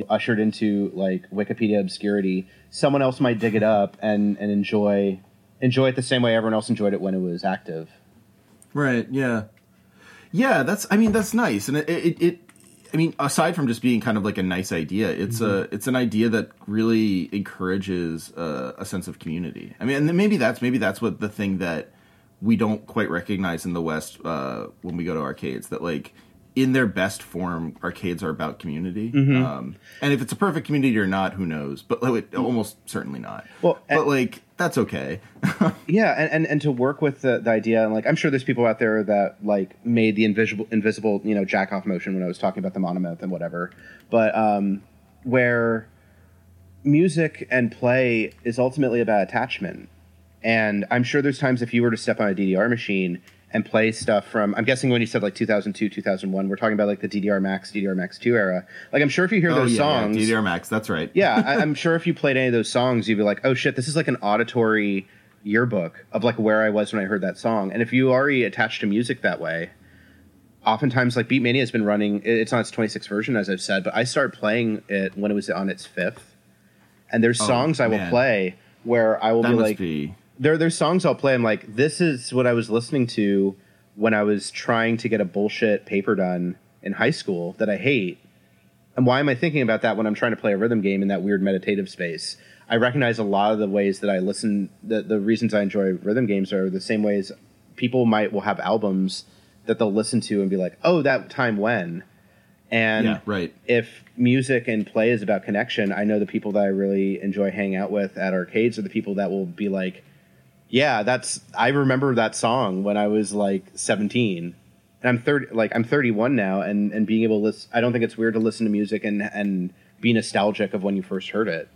ushered into like Wikipedia obscurity, someone else might dig it up and and enjoy enjoy it the same way everyone else enjoyed it when it was active. Right. Yeah. Yeah. That's. I mean, that's nice, and it. it, it I mean, aside from just being kind of like a nice idea, it's a it's an idea that really encourages uh, a sense of community. I mean, and then maybe that's maybe that's what the thing that we don't quite recognize in the West uh, when we go to arcades. That like in their best form, arcades are about community. Um, and if it's a perfect community or not, who knows? But like, almost certainly not. Well, but and- like that's okay. Yeah, and, and, and to work with the, the idea, and like I'm sure there's people out there that like made the invisible invisible you know jack off motion when I was talking about the monomyth and whatever, but um, where music and play is ultimately about attachment, and I'm sure there's times if you were to step on a DDR machine and play stuff from I'm guessing when you said like 2002 2001 we're talking about like the DDR Max DDR Max 2 era like I'm sure if you hear oh those yeah, songs yeah, DDR Max. That's right. yeah, I, I'm sure if you played any of those songs, you'd be like, "Oh shit, this is like an auditory yearbook of like where I was when I heard that song." And if you already attached to music that way, oftentimes like Beatmania has been running. It's on its 26th version, as I've said, but I started playing it when it was on its fifth. And there's Oh, songs I will man. play where I will That be like, be. There there's songs I'll play. I'm like, this is what I was listening to when I was trying to get a bullshit paper done in high school that I hate. And why am I thinking about that when I'm trying to play a rhythm game in that weird meditative space? I recognize a lot of the ways that I listen. The the reasons I enjoy rhythm games are the same ways people might will have albums that they'll listen to and be like, oh, that time when. And Yeah, right. if music and play is about connection, I know the people that I really enjoy hanging out with at arcades are the people that will be like, yeah, that's I remember that song when I was like 17. And I'm 30 like I'm 31 now and and being able to listen I don't think it's weird to listen to music and and be nostalgic of when you first heard it.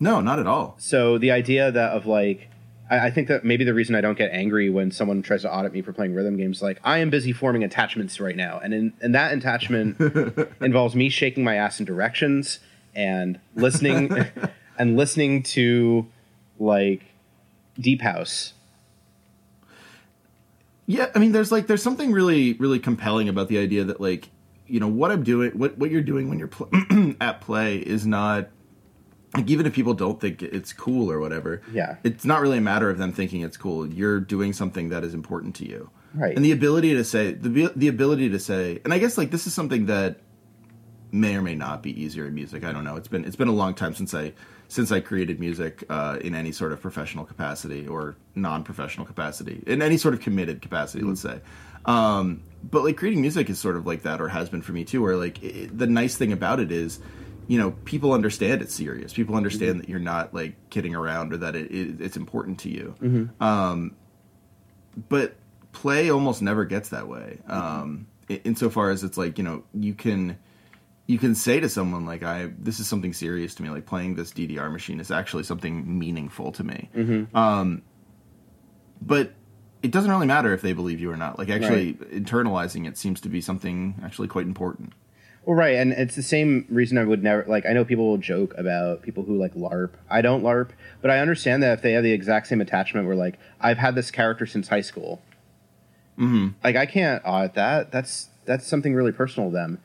No, not at all. So the idea that of like I, I think that maybe the reason I don't get angry when someone tries to audit me for playing rhythm games, like I am busy forming attachments right now, and in, and that attachment involves me shaking my ass in directions and listening and listening to like deep house. Yeah, I mean, there's like there's something really really compelling about the idea that like you know what I'm doing, what what you're doing when you're pl- at play is not like even if people don't think it's cool or whatever. Yeah. it's not really a matter of them thinking it's cool. You're doing something that is important to you, Right. And the ability to say the the ability to say, and I guess like this is something that may or may not be easier in music. I don't know. It's been it's been a long time since I since I created music uh, in any sort of professional capacity or non-professional capacity, in any sort of committed capacity, let's say. Um, but like creating music is sort of like that, or has been for me too. Where like it, the nice thing about it is, you know, people understand it's serious. People understand that you're not like kidding around or that it, it it's important to you. Um, but play almost never gets that way. Um, in- insofar as it's like you know you can you can say to someone like I this is something serious to me. Like playing this DDR machine is actually something meaningful to me. Um, but it doesn't really matter if they believe you or not. Like actually internalizing it seems to be something actually quite important. Well, right, and it's the same reason I would never like. I know people will joke about people who like LARP. I don't LARP, but I understand that if they have the exact same attachment, where like I've had this character since high school. Mm-hmm. Like I can't audit that. That's that's something really personal to them.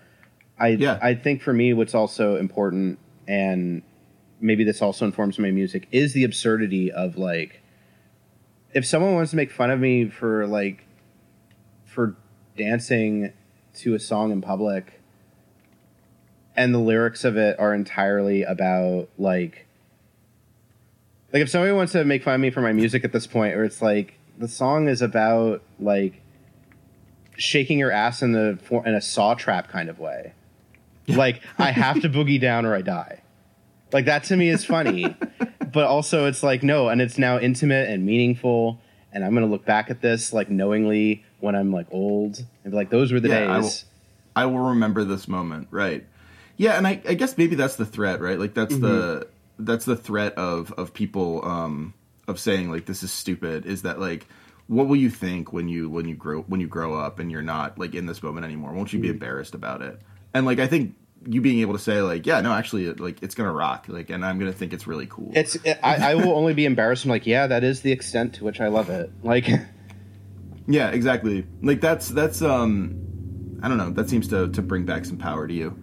I Yeah. I think for me, what's also important, and maybe this also informs my music, is the absurdity of like, if someone wants to make fun of me for like, for dancing to a song in public and the lyrics of it are entirely about like like if somebody wants to make fun of me for my music at this point or it's like the song is about like shaking your ass in the in a saw trap kind of way like i have to boogie down or i die like that to me is funny but also it's like no and it's now intimate and meaningful and i'm gonna look back at this like knowingly when i'm like old and be like those were the Yeah, I days I will remember this moment, right? Yeah, and I, I guess maybe that's the threat, right? Like that's the that's the threat of of people um of saying like this is stupid is that like what will you think when you when you grow when you grow up and you're not like in this moment anymore? Won't you be embarrassed about it? And like I think you being able to say like yeah no actually it, like it's gonna rock like and I'm gonna think it's really cool. It's it, I, I will only be embarrassed. I'm like, yeah, that is the extent to which I love it. Like, yeah, exactly. Like that's that's um I don't know that seems to to bring back some power to you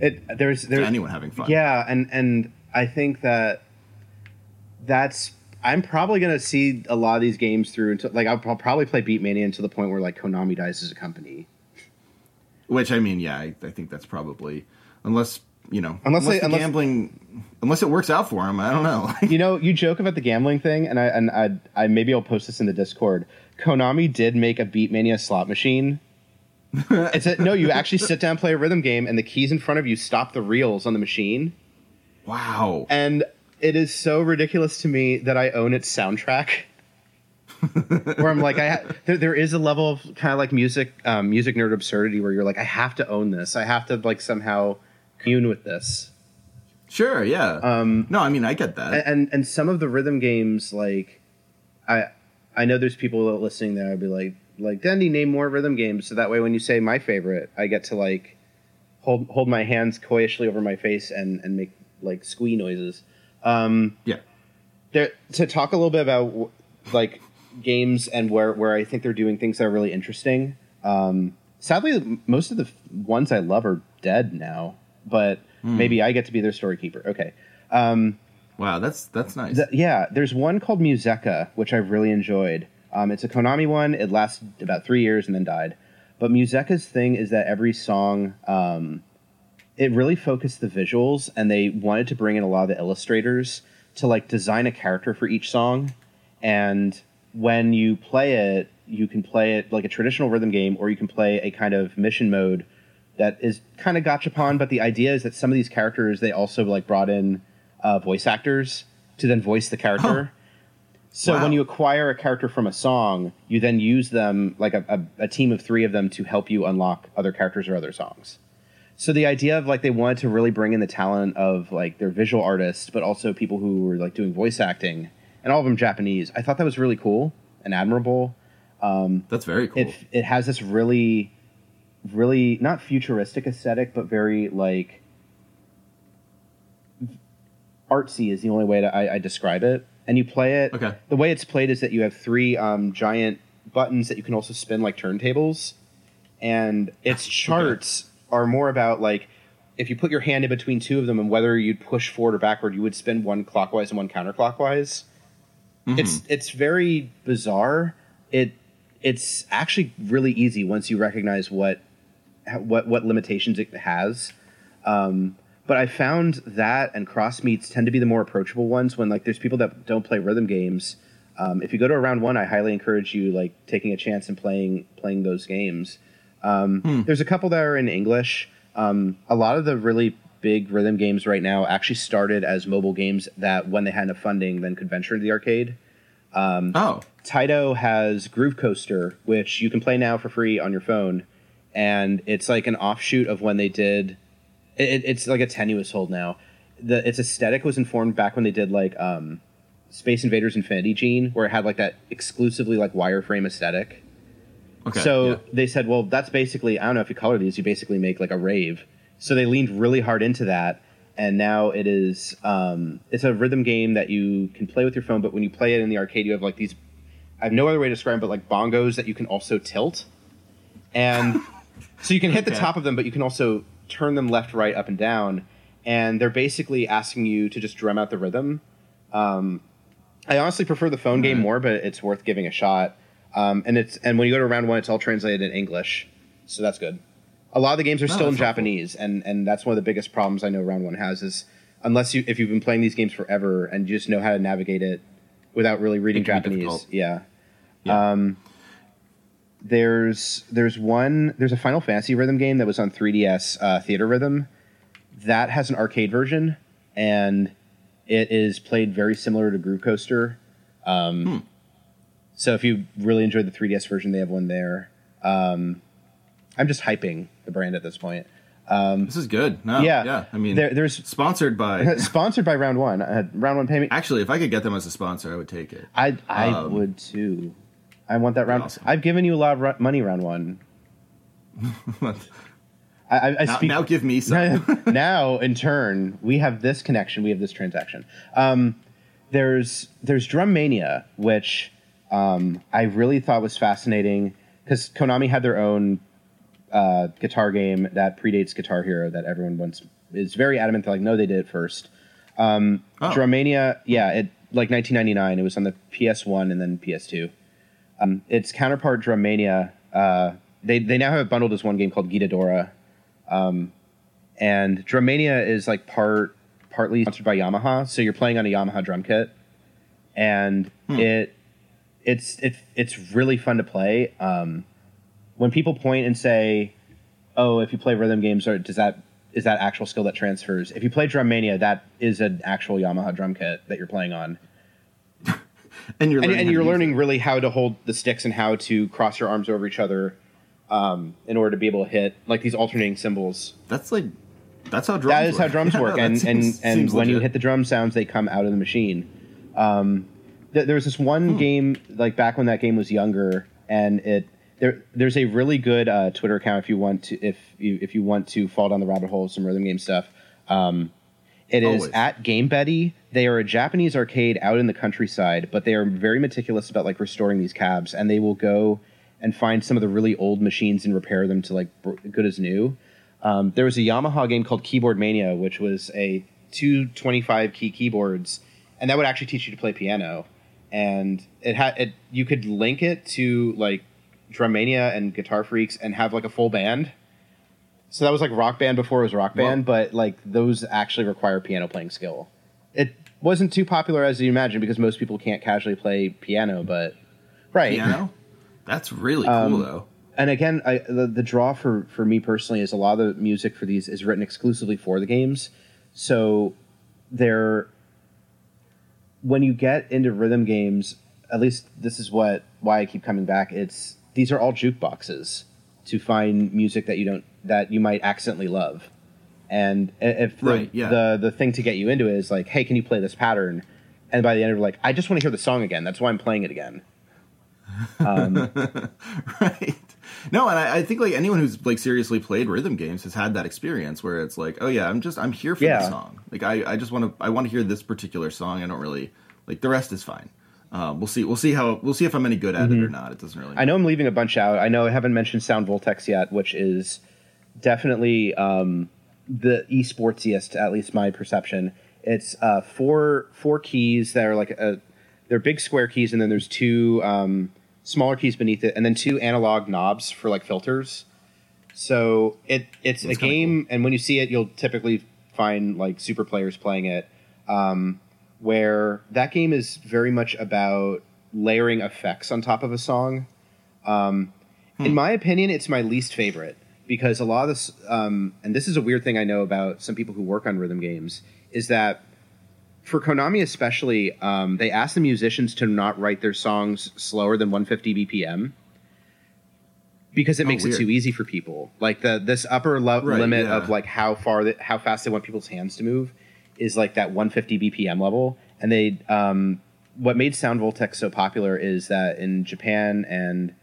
it there's to there's anyone having fun. yeah, and and I think that that's I'm probably gonna see a lot of these games through until like I'll, I'll probably play Beatmania until the point where like Konami dies as a company. Which I mean, yeah, I, I think that's probably unless you know Unless they- the unless- gambling unless it works out for him. I don't know. You know, you joke about the gambling thing, and I and I, I maybe I'll post this in the Discord. Konami did make a Beatmania slot machine. it's a, no, you actually sit down, play a rhythm game, and the keys in front of you stop the reels on the machine. wow. and it is so ridiculous to me that I own its soundtrack. where I'm like, I ha- there, there is a level of kind of like music, um, music nerd absurdity where you're like, I have to own this. I have to like somehow commune with this. Sure. Yeah. Um. No, I mean, I get that. And and some of the rhythm games, like, I I know there's people listening that I'd be like, like Dendy, name more rhythm games, so that way when you say my favorite, I get to like hold hold my hands coyishly over my face and and make like squee noises. Um, yeah. there to talk a little bit about like games and where where I think they're doing things that are really interesting. Um, sadly, most of the ones I love are dead now, but maybe I get to be their story keeper. Okay. Um, Wow. That's that's nice. th- yeah, there's one called Museca, which I've really enjoyed. Um, it's a Konami one. It lasted about three years and then died. But Museca's thing is that every song, um, it really focused the visuals, and they wanted to bring in a lot of the illustrators to like design a character for each song. And when you play it, you can play it like a traditional rhythm game, or you can play a kind of mission mode that is kind of gachapon. But the idea is that some of these characters they also like brought in uh, voice actors to then voice the character. So Wow. when you acquire a character from a song, you then use them like a, a, a team of three of them to help you unlock other characters or other songs. So the idea of like they wanted to really bring in the talent of like their visual artists, but also people who were like doing voice acting, and all of them Japanese. I thought that was really cool and admirable. that's very cool. It it has this really, really not futuristic aesthetic, but very like artsy is the only way to I, I describe it. And you play it. Okay. The way it's played is that you have three um, giant buttons that you can also spin like turntables, and its charts are more about like if you put your hand in between two of them and whether you'd push forward or backward, you would spin one clockwise and one counterclockwise. It's it's very bizarre. It it's actually really easy once you recognize what what what limitations it has. Um, but I found that and Crossbeats tend to be the more approachable ones when like there's people that don't play rhythm games. Um, if you go to a round one, I highly encourage you like taking a chance and playing playing those games. Um, There's a couple that are in English. Um, a lot of the really big rhythm games right now actually started as mobile games that when they had enough funding then could venture into the arcade. Oh, Taito has Groove Coaster, which you can play now for free on your phone, and it's like an offshoot of when they did. It, it's like a tenuous hold now. The its aesthetic was informed back when they did like um, Space Invaders Infinity Gene, where it had like that exclusively like wireframe aesthetic. okay. So yeah. they said, well, that's basically I don't know if you color these, you basically make like a rave. So they leaned really hard into that, and now it is um, it's a rhythm game that you can play with your phone. But when you play it in the arcade, you have like these. I have no other way to describe, it, but like bongos that you can also tilt, and so you can hit the top of them, but you can also turn them left, right, up, and down. And they're basically asking you to just drum out the rhythm. Um, I honestly prefer the phone game more, but it's worth giving a shot. Um, and it's and when you go to round one, it's all translated in English, so that's good. A lot of the games are still in. Japanese, and and that's one of the biggest problems I know round one has is unless you if you've been playing these games forever and you just know how to navigate it without really reading It can be Japanese, yeah. Yeah. Um, there's there's one there's a Final Fantasy rhythm game that was on 3DS uh, Theatrhythm that has an arcade version and it is played very similar to Groove Coaster. Um, Hmm. So if you really enjoyed the 3DS version, they have one there. Um, I'm just hyping the brand at this point. this is good. No, yeah, yeah. I mean, there- there's- sponsored by. Sponsored by Round One. Uh, round One payment. Actually, if I could get them as a sponsor, I would take it. I I Um, would too. I want that round. awesome. I've given you a lot of money round one. I, I, I now, speak now give me some. now in turn we have this connection we have this transaction um, there's there's drum mania which um, i really thought was fascinating because konami had their own uh, guitar game that predates guitar hero that everyone wants is very adamant. They're like no they did it first. Um, Oh. yeah it like 1999 it was on the ps1 and then ps2 um, its counterpart drummania uh, they, they now have it bundled as one game called Gitadora and Drummania is like part partly sponsored by Yamaha, so you're playing on a Yamaha drum kit, and it it's it, it's really fun to play. Um, when people point and say, "Oh, if you play rhythm games, or does that is that actual skill that transfers?" If you play Drum Mania, that is an actual Yamaha drum kit that you're playing on, and you're and, learning and how you're learning really how to hold the sticks and how to cross your arms over each other. Um, in order to be able to hit like these alternating cymbals, That's like that's how drums. that is how work. drums Yeah, work and that and and seems when you hit the drum sounds they come out of the machine um th- there was this Hmm. one game like back when that game was younger and it there there's a really good uh, twitter account if you want to if you if you want to fall down the rabbit hole of some rhythm game stuff um it is Always. at Game Betty. They are a Japanese arcade out in the countryside, but they are very meticulous about like restoring these cabs, and they will go and find some of the really old machines and repair them to like br- good as new. Um, there was a Yamaha game called Keyboard Mania, which was a two 25 key keyboards, and that would actually teach you to play piano. And it had it you could link it to like Drum Mania and Guitar Freaks and have like a full band. So that was like Rock Band before it was Rock Band, Whoa. but like those actually require piano playing skill. It wasn't too popular as you imagine because most people can't casually play piano, but right. piano. That's really cool Um, though. And again, I, the the draw for for me personally is a lot of the music for these is written exclusively for the games. So they're when you get into rhythm games, at least this is what why I keep coming back. It's these are all jukeboxes to find music that you don't that you might accidentally love. And if the, Right, yeah. the the thing to get you into it is like, hey, can you play this pattern? And by the end of it, like, I just want to hear the song again. That's why I'm playing it again. Um, right. no, and I, I, think like anyone who's like seriously played rhythm games has had that experience where it's like, oh yeah, I'm just I'm here for yeah. the song. Like I, I just want to I want to hear this particular song. I don't really like the rest is fine. Uh, we'll see. We'll see how. We'll see if I'm any good at mm-hmm. it or not. It doesn't really. Matter. I know I'm leaving a bunch out. I know I haven't mentioned Sound Voltex yet, which is definitely um, the esportsiest, at least my perception. It's uh, four four keys that are like a, they're big square keys, and then there's two um, smaller keys beneath it, and then two analog knobs for like filters. So it it's That's a game, cool. and when you see it, you'll typically find like super players playing it. Um, where that game is very much about layering effects on top of a song. Um, hmm. In my opinion, it's my least favorite because a lot of this, um, and this is a weird thing I know about some people who work on rhythm games, is that for Konami especially, um, they ask the musicians to not write their songs slower than 150 BPM because it oh, makes weird. it too easy for people. Like the this upper lo- right, limit yeah. of like how far that how fast they want people's hands to move is like that 150 BPM level, and they um, what made Sound Voltex so popular is that in Japan and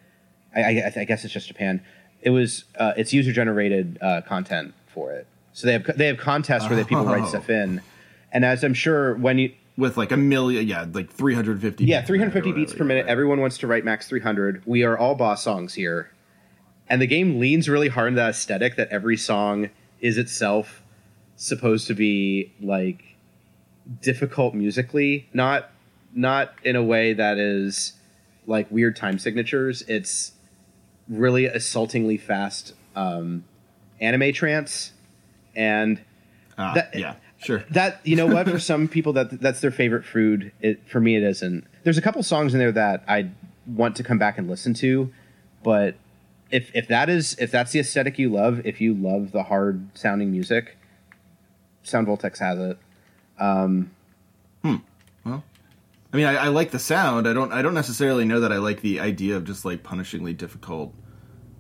I, I, I guess it's just Japan, it was uh, it's user generated uh, content for it. So they have they have contests where they people write oh. stuff in, and as I'm sure when you with like a million, yeah, like 350. Yeah, 350 beats per minute. Right. Everyone wants to write max 300. We are all boss songs here, and the game leans really hard on that aesthetic that every song is itself supposed to be like difficult musically, not not in a way that is like weird time signatures. It's really assaultingly fast um, anime trance, and uh, that, yeah, sure. That you know what for some people that that's their favorite food. It for me it isn't. There's a couple songs in there that I want to come back and listen to, but if if that is if that's the aesthetic you love, if you love the hard sounding music, Sound Voltex has it. Um, hmm. Well, I mean, I, I, like the sound. I don't. I don't necessarily know that I like the idea of just like punishingly difficult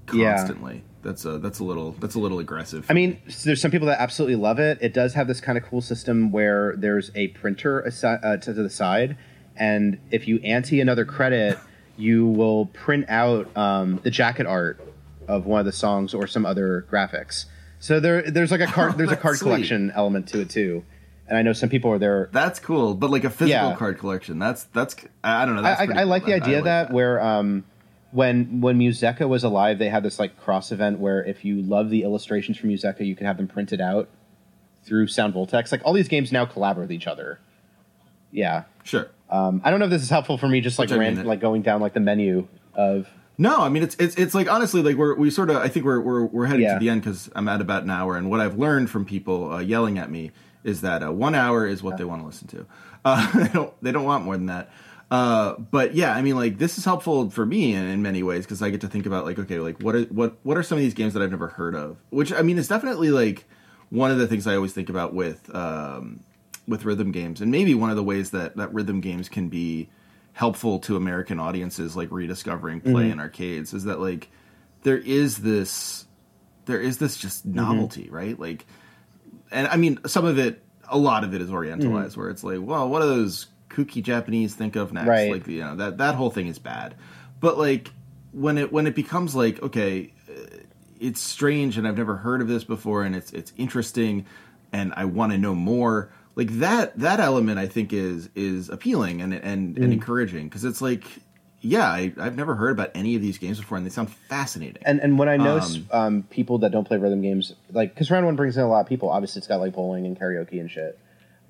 constantly. Yeah. That's a that's a little that's a little aggressive. I mean, there's some people that absolutely love it. It does have this kind of cool system where there's a printer aside, uh, to the side, and if you ante another credit, you will print out um, the jacket art of one of the songs or some other graphics. So there, there's like a card, there's a card collection element to it too. And I know some people are there. That's cool, but like a physical yeah. card collection. That's that's I don't know. I, I, I, like the idea like that, that, where um, when when Museca was alive, they had this like cross event where if you love the illustrations from Museca, you can have them printed out through Sound Voltex. Like all these games now collaborate with each other. Yeah, sure. Um, I don't know if this is helpful for me, just like ran, like going down like the menu of no, I mean it's it's it's like honestly like we're we sort of I think we're we're we're heading yeah. to the end because I'm at about an hour and what I've learned from people uh, yelling at me is that uh, one hour is what yeah. they want to listen to. Uh, they don't they don't want more than that. Uh, but yeah, I mean like this is helpful for me in, in many ways because I get to think about like okay like what are what what are some of these games that I've never heard of? Which I mean is definitely like one of the things I always think about with um, with rhythm games and maybe one of the ways that that rhythm games can be helpful to American audiences like rediscovering play mm-hmm. in arcades is that like there is this there is this just mm-hmm. novelty, mm-hmm. right? Like and I mean some of it a lot of it is orientalized mm-hmm. where it's like, well, what do those kooky Japanese think of next? Right. Like you know, that that whole thing is bad. But like when it when it becomes like, okay, uh, it's strange and I've never heard of this before and it's it's interesting and I want to know more like that that element I think is is appealing and and, mm. and encouraging. Because it's like yeah I, have never heard about any of these games before and they sound fascinating. And and when I notice um, um, people that don't play rhythm games like because round one brings in a lot of people. Obviously it's got like bowling and karaoke and shit.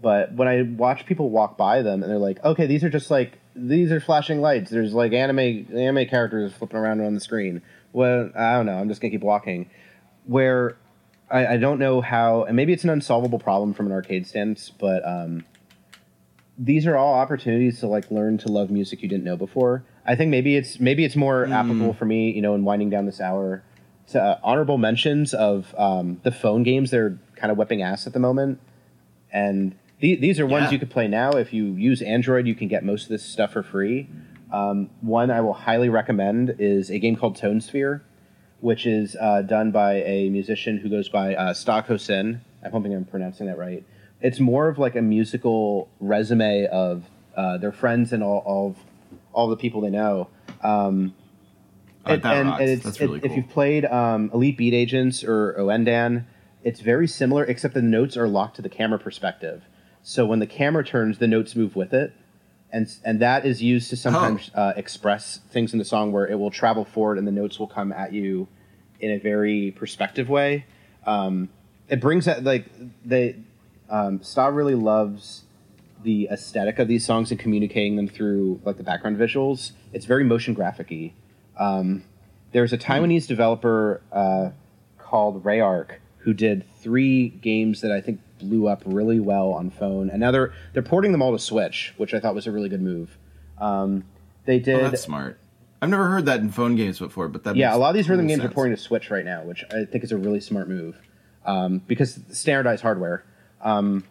But when I watch people walk by them and they're like okay these are just like these are flashing lights. There's like anime anime characters flipping around on the screen. Well I don't know. I'm just gonna keep walking. Where I, I, don't know how, and maybe it's an unsolvable problem from an arcade stance, but um, these are all opportunities to like learn to love music you didn't know before. I think maybe it's maybe it's more mm. applicable for me, you know, in winding down this hour. To uh, honorable mentions of um, the phone games they're kind of whipping ass at the moment, and th- these are ones yeah. you could play now. If you use Android, you can get most of this stuff for free. Um, one I will highly recommend is a game called Tone Sphere which is uh, done by a musician who goes by uh, I'm hoping I'm pronouncing that right. It's more of like a musical resume of uh, their friends and all, all, of, all the people they know. Um, that and, and it's, That's really it- cool. if you've played um, Elite Beat Agents or Ouendan, it's very similar, except the notes are locked to the camera perspective. So when the camera turns, the notes move with it, and and that is used to sometimes Oh. uh, express things in the song where it will travel forward and the notes will come at you in a very perspective way. Um, it brings that like they um, really loves the aesthetic of these songs and communicating them through like the background visuals. It's very motion graphic-y. Um, there's a Taiwanese developer uh, called Rayark who did three games that I think blew up really well on phone, and now they're they're porting them all to Switch, which I thought was a really good move. Um, they did. Oh, that's smart. I've never heard that in phone games before, but that yeah, a lot of these rhythm games are porting to Switch right now, which I think is a really smart move um, because standardized hardware. Um,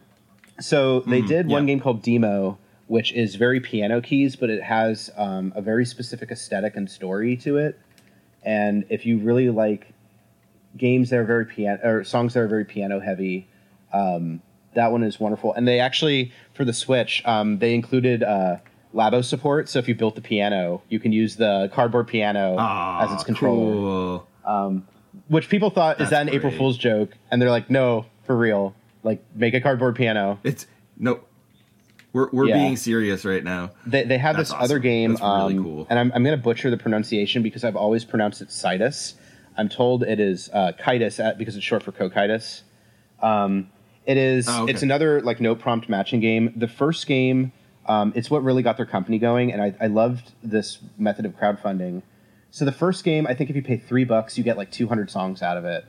so they did one Mm-hmm. yeah. game called Deemo, which is very piano keys, but it has um, a very specific aesthetic and story to it. And if you really like games that are very piano or songs that are very piano heavy, um, that one is wonderful. And they actually for the Switch, um, they included uh, Labo support. So if you built the piano, you can use the cardboard piano as its controller Cool. which people thought That's is that an April. Fool's joke, and they're like, no, for real, like make a cardboard piano. It's no. We're we're Yeah. being serious right now. They, they have That's this other game, That's really um, cool. and I'm, I'm going to butcher the pronunciation because I've always pronounced it Citus. I'm told it is uh, Kitus at, because it's short for Cocytus. Um, it is. Oh, okay. It's another like no prompt matching game. The first game, um, it's what really got their company going, and I, I loved this method of crowdfunding. So the first game, I think if you pay three bucks, you get like 200 songs out of it,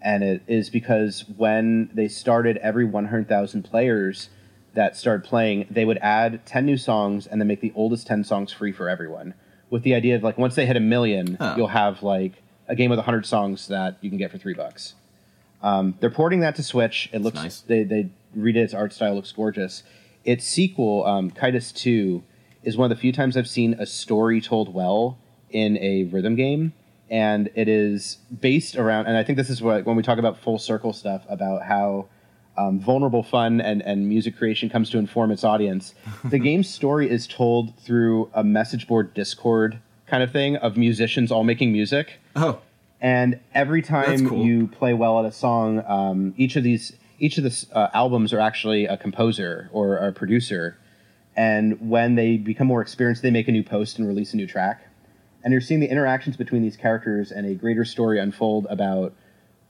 and it is because when they started, every 100,000 players that started playing, they would add 10 new songs and then make the oldest 10 songs free for everyone. With the idea of like once they hit a million, you'll have like a game with 100 songs that you can get for three bucks. Um, they're porting that to Switch. It looks nice. they they redid its art style. Looks gorgeous. Its sequel, um, Cytus Two, is one of the few times I've seen a story told well in a rhythm game, and it is based around. And I think this is what when we talk about full circle stuff about how um, vulnerable fun and, and music creation comes to inform its audience. the game's story is told through a message board Discord kind of thing of musicians all making music Oh, and every time cool. you play well at a song, um, each of these each of the uh, albums are actually a composer or a producer, and when they become more experienced, they make a new post and release a new track, and you're seeing the interactions between these characters and a greater story unfold about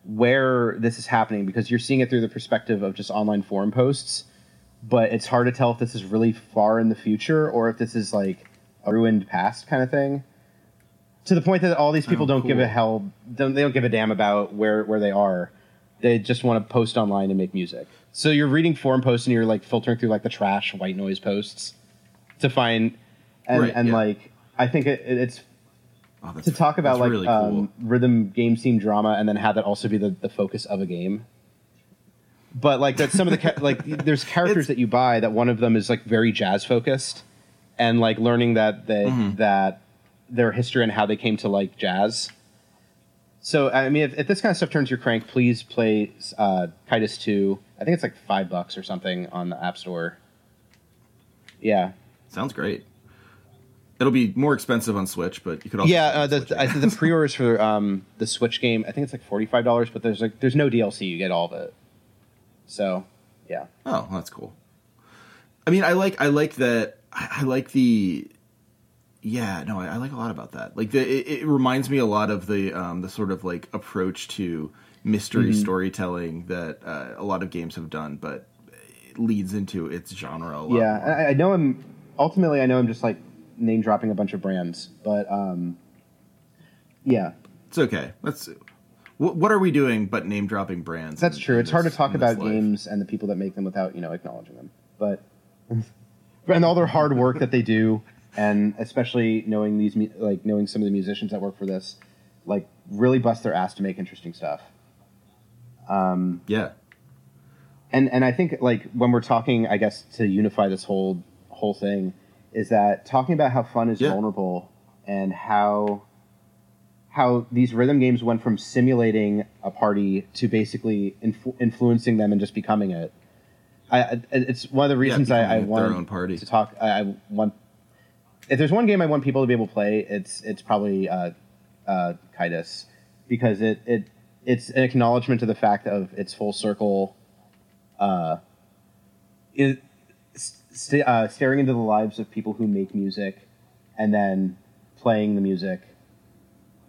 where this is happening because you're seeing it through the perspective of just online forum posts, but it's hard to tell if this is really far in the future or if this is like a ruined past kind of thing to the point that all these people Oh, don't give a hell don't they don't give a damn about where where they are they just want to post online and make music so you're reading forum posts and you're like filtering through like the trash white noise posts to find and Right, and yeah. like i think it, it's oh to talk about like really um, cool. rhythm game scene drama and then have that also be the, the focus of a game but like that, some of the ca- like there's characters It's- that you buy that one of them is like very jazz focused and like learning that they Mm-hmm. that their history and how they came to like jazz so i mean if, if this kind of stuff turns your crank please play uh Cytus 2 i think it's like five bucks or something on the app store yeah Sounds great. It'll be more expensive on Switch, but you could also yeah, uh, the, I think the pre-orders for um, the Switch game, I think it's like forty-five dollars, but there's like there's no DLC. You get all of it. So, yeah, Oh, that's cool. I mean, I like I like that. I like the. Yeah, no, I, I like a lot about that. Like the, it, it reminds me a lot of the um, the sort of like approach to mystery Mm-hmm. storytelling that uh, a lot of games have done, but it leads into its genre a lot. yeah. I, I know I'm ultimately I know I'm just like name dropping a bunch of brands, but um, yeah, It's okay. That's what, what are we doing but name dropping brands? that's in- true. in It's hard to talk about games and the people that make them without you know acknowledging them, but and all their hard work that they do, and especially knowing these like knowing some of the musicians that work for this, like really bust their ass to make interesting stuff. Um, Yeah, and and I think like when we're talking, I guess to unify this whole whole thing, is that talking about how fun is Yeah. vulnerable and how how these rhythm games went from simulating a party to basically influ- influencing them and just becoming it. I, it's one of the reasons I, I want to talk. I, I want if there's one game I want people to be able to play, it's it's probably uh, uh, because it it it's an acknowledgement to the fact of its full circle. Uh, st- uh, staring into the lives of people who make music, and then playing the music,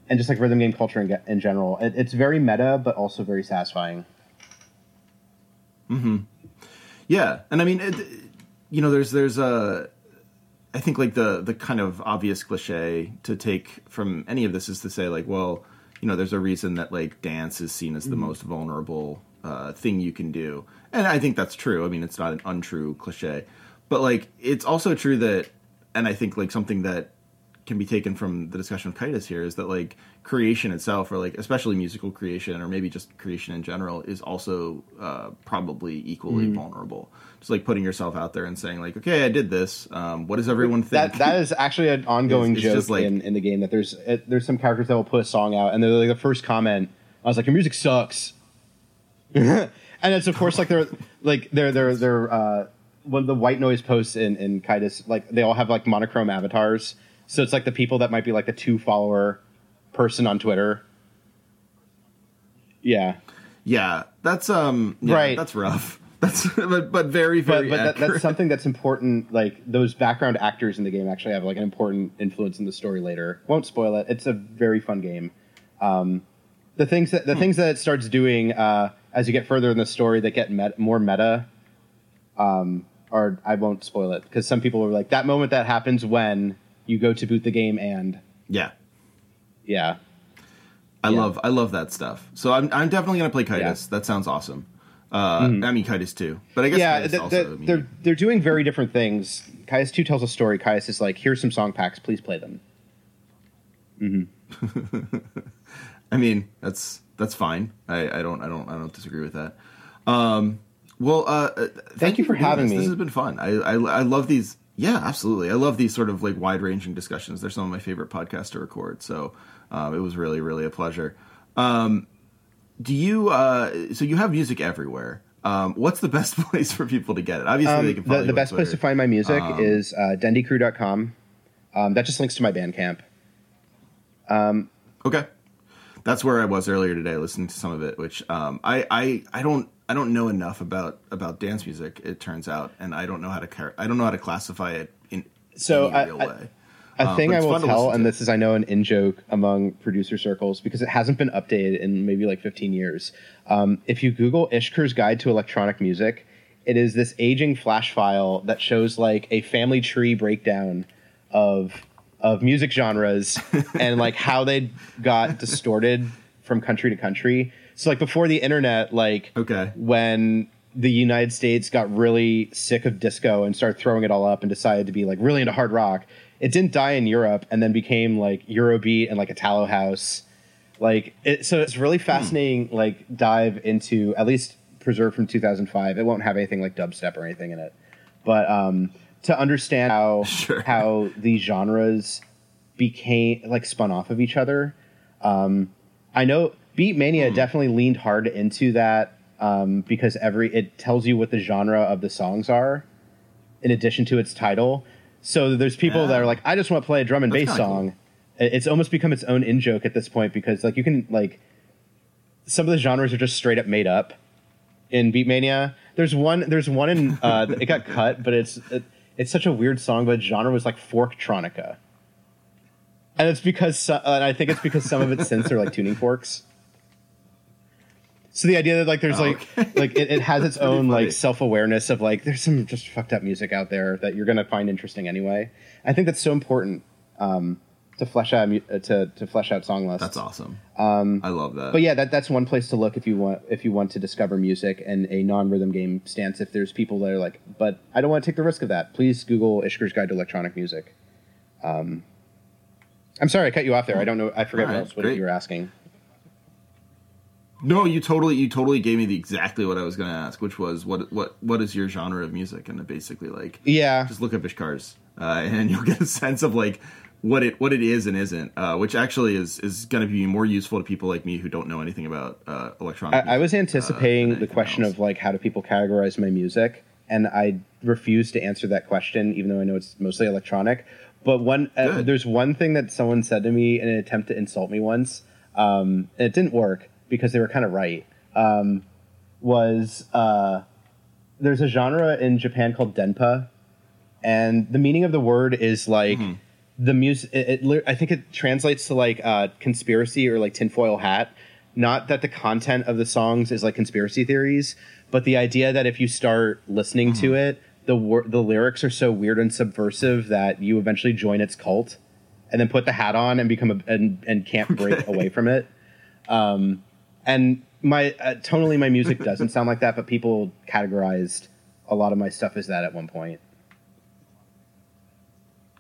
and just like rhythm game culture in, in general. It, it's very meta, but also very satisfying. Yeah, and I mean, it, you know, there's there's a, I think like the the kind of obvious cliche to take from any of this is to say like, well, you know, there's a reason that like dance is seen as the most vulnerable uh, thing you can do, and I think that's true. I mean, it's not an untrue cliche, but like it's also true that, and I think like something that can be taken from the discussion of Cytus here is that like creation itself, or like especially musical creation, or maybe just creation in general, is also uh, probably equally vulnerable. Just like putting yourself out there and saying like, okay, I did this. Um, what does everyone think? That that is actually an ongoing It's- joke like- in, in the game. That there's it, there's some characters that will put a song out, and they're like the first comment. I was like, "Your music sucks," and it's of course like they're like they're they're they're uh, when the white noise posts in in Cytus, like they all have like monochrome avatars. So it's like the people that might be like the two follower person on Twitter. Yeah, yeah, that's um, yeah, Right. That's rough. That's but, but very but very but that, that's something that's important. Like those background actors in the game actually have like an important influence in the story later. Won't spoil it. It's a very fun game. Um, the things that the things that it starts doing uh, as you get further in the story that get met, more meta. Um, or I won't spoil it because some people were like that moment that happens when you go to boot the game and yeah. yeah I Yeah. love I love that stuff. So I'm I'm definitely gonna play Cytus. Yeah. Mm-hmm. That sounds awesome. Uh, I mean Cytus too, but I guess yeah, Cytus th- also. th- I mean, they're they're doing very different things. Cytus two tells a story. Cytus is like, here's some song packs, please play them. I mean that's that's fine. I, I don't I don't I don't disagree with that. Um, well, uh, uh, thank, you for having this. me. This has been fun. I, I I love these. Yeah, absolutely. I love these sort of like wide ranging discussions. They're some of my favorite podcasts to record. So um, it was really really a pleasure. Um, do you? Uh, so you have music everywhere. Um, what's the best place for people to get it? Obviously, they can Um, the, you the on best place to find my music is uh, dendycrew.com. Um, that just links to my Bandcamp. Okay, that's where I was earlier today, listening to some of it. Which um, I, I I don't I don't know enough about about dance music. It turns out, and I don't know how to car- I don't know how to classify it in So any I- real I- way. A Um, thing I will tell, and this is I know an in joke among producer circles because it hasn't been updated in maybe like 15 years. Um, if you Google Ishkur's Guide to Electronic Music, it is this aging flash file that shows like a family tree breakdown of of music genres and like how they got distorted from country to country. So like before the internet, like Okay. when the United States got really sick of disco and started throwing it all up and decided to be like really into hard rock, it didn't die in Europe and then became like Eurobeat and like Italo house. Like it, so it's really fascinating like dive into at least preserved from 2005. It won't have anything like dubstep or anything in it. But um to understand how Sure. how these genres became like spun off of each other. Um, I know Beatmania definitely leaned hard into that um, because every it tells you what the genre of the songs are, in addition to its title. So there's people that are like, I just want to play a drum and That's bass song. It- It's almost become its own in joke at this point because like you can like some of the genres are just straight up made up in Beatmania. There's one. There's one in. Uh, it got cut, but it's it, it's such a weird song. But genre was like forktronica, and it's because so- and I think it's because some of its synths are like tuning forks. So the idea that like there's Oh, like okay. like it, it has its own like self awareness of like there's some just fucked up music out there that you're gonna find interesting anyway. I think that's so important um, to flesh out uh, to to flesh out song lists. That's awesome. Um, I love that. But yeah, that, that's one place to look if you want if you want to discover music and a non rhythm game stance. If there's people that are like, but I don't want to take the risk of that. Please Google Ishkur's Guide to Electronic Music. Um, I'm sorry I cut you off there. I don't know. I forget All what else what you were asking. No, you totally you totally gave me the exactly what I was going to ask, which was what what what is your genre of music? And basically like Yeah, just look up Ishkur's, uh, and you'll get a sense of like what it what it is and isn't, uh, which actually is is going to be more useful to people like me who don't know anything about uh, electronic. I, I was anticipating uh, the question else. of like how do people categorize my music, and I refuse to answer that question, even though I know it's mostly electronic. But one, uh, there's one thing that someone said to me in an attempt to insult me once, um, and it didn't work because they were kind of right. Um, was uh, there's a genre in Japan called denpa, and the meaning of the word is like mm-hmm. the music. I think it translates to like uh, conspiracy or like tinfoil hat. Not that the content of the songs is like conspiracy theories, but the idea that if you start listening mm-hmm. to it, the wor- the lyrics are so weird and subversive that you eventually join its cult, and then put the hat on and become a and, and can't break away from it. Um, and my uh, tonally, my music doesn't sound like that, but people categorized a lot of my stuff as that at one point.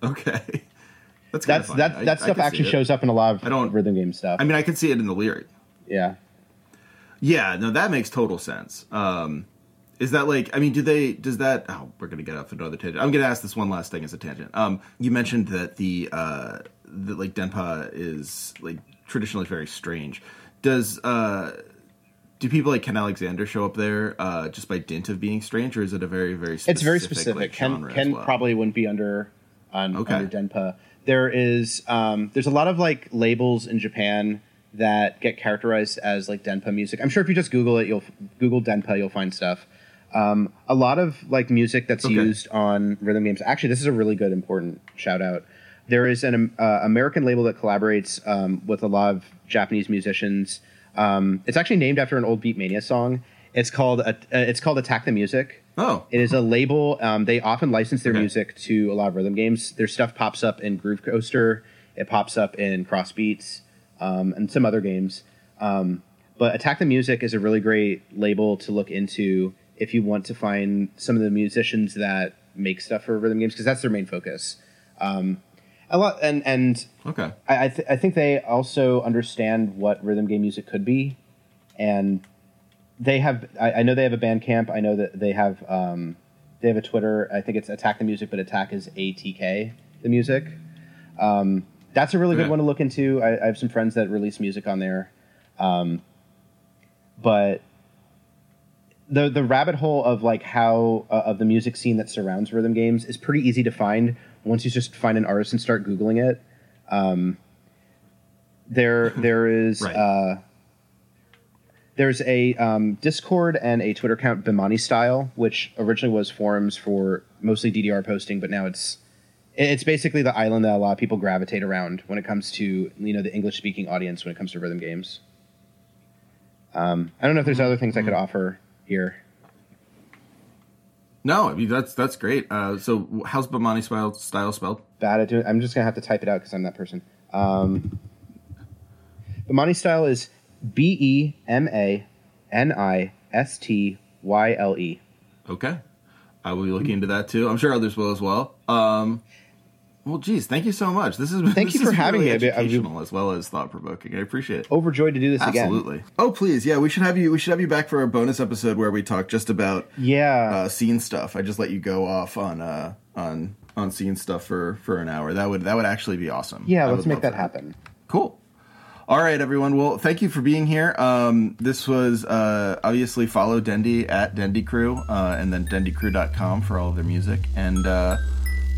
Okay. That's that's that I, that stuff actually shows up in a lot of I don't, rhythm game stuff. I mean, I can see it in the lyric. Yeah. Yeah, no, that makes total sense. Um, is that like? I mean, do they? Does that? Oh, we're gonna get off another tangent. I'm gonna ask this one last thing as a tangent. Um, you mentioned that the uh, that like Denpa is like traditionally very strange. Does uh, do people like Ken Alexander show up there uh, just by dint of being strange, or is it a very very specific, it's very specific. Like, Ken Ken well? probably wouldn't be under on okay. under Denpa. There is um, there's a lot of like labels in Japan that get characterized as like Denpa music. I'm sure if you just Google it, you'll Google Denpa, you'll find stuff. Um, a lot of like music that's okay. used on rhythm games. Actually, this is a really good important shout out. There is an uh, American label that collaborates um, with a lot of Japanese musicians. Um, it's actually named after an old Beatmania song. It's called uh, it's called Attack the Music. Oh, it is a label. Um, they often license their okay. music to a lot of rhythm games. Their stuff pops up in Groove Coaster. It pops up in Crossbeats um, and some other games. Um, but Attack the Music is a really great label to look into if you want to find some of the musicians that make stuff for rhythm games because that's their main focus. Um, a lot and and okay, I I, th- I, think they also understand what rhythm game music could be, and they have. I, I know they have a Bandcamp. I know that they have um, they have a Twitter. I think it's Attack the Music, but Attack is A T K the music. Um, that's a really okay. good one to look into. I, I, have some friends that release music on there, um, but the the rabbit hole of like how uh, of the music scene that surrounds rhythm games is pretty easy to find once you just find an artist and start googling it. Um, there there is right. uh, there's a um, Discord and a Twitter account Bemani Style, which originally was forums for mostly DDR posting, but now it's it's basically the island that a lot of people gravitate around when it comes to you know the English speaking audience when it comes to rhythm games. Um, I don't know if there's other things I could mm-hmm. offer here. No, I mean that's that's great. Uh, so how's Bemani style style spelled? Bad at doing. I'm just gonna have to type it out because I'm that person. Um, Bemani style is B E M A N I S T Y L E. Okay, I will be looking into that too. I'm sure others will as well. Um, well, geez, thank you so much. This is thank this you for having really me. Educational as well as thought provoking. I appreciate it. Overjoyed to do this Absolutely. again. Absolutely. Oh, please, yeah, we should have you. We should have you back for a bonus episode where we talk just about yeah uh, scene stuff. I just let you go off on uh, on on scene stuff for for an hour. That would that would actually be awesome. Yeah, I let's make that, that happen. Cool. All right, everyone. Well, thank you for being here. Um, this was uh, obviously follow Dendy at Dendy Crew uh, and then dendycrew.com for all of their music. And uh,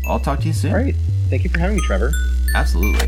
I'll talk to you soon. All right. Thank you for having me, Trevor. Absolutely.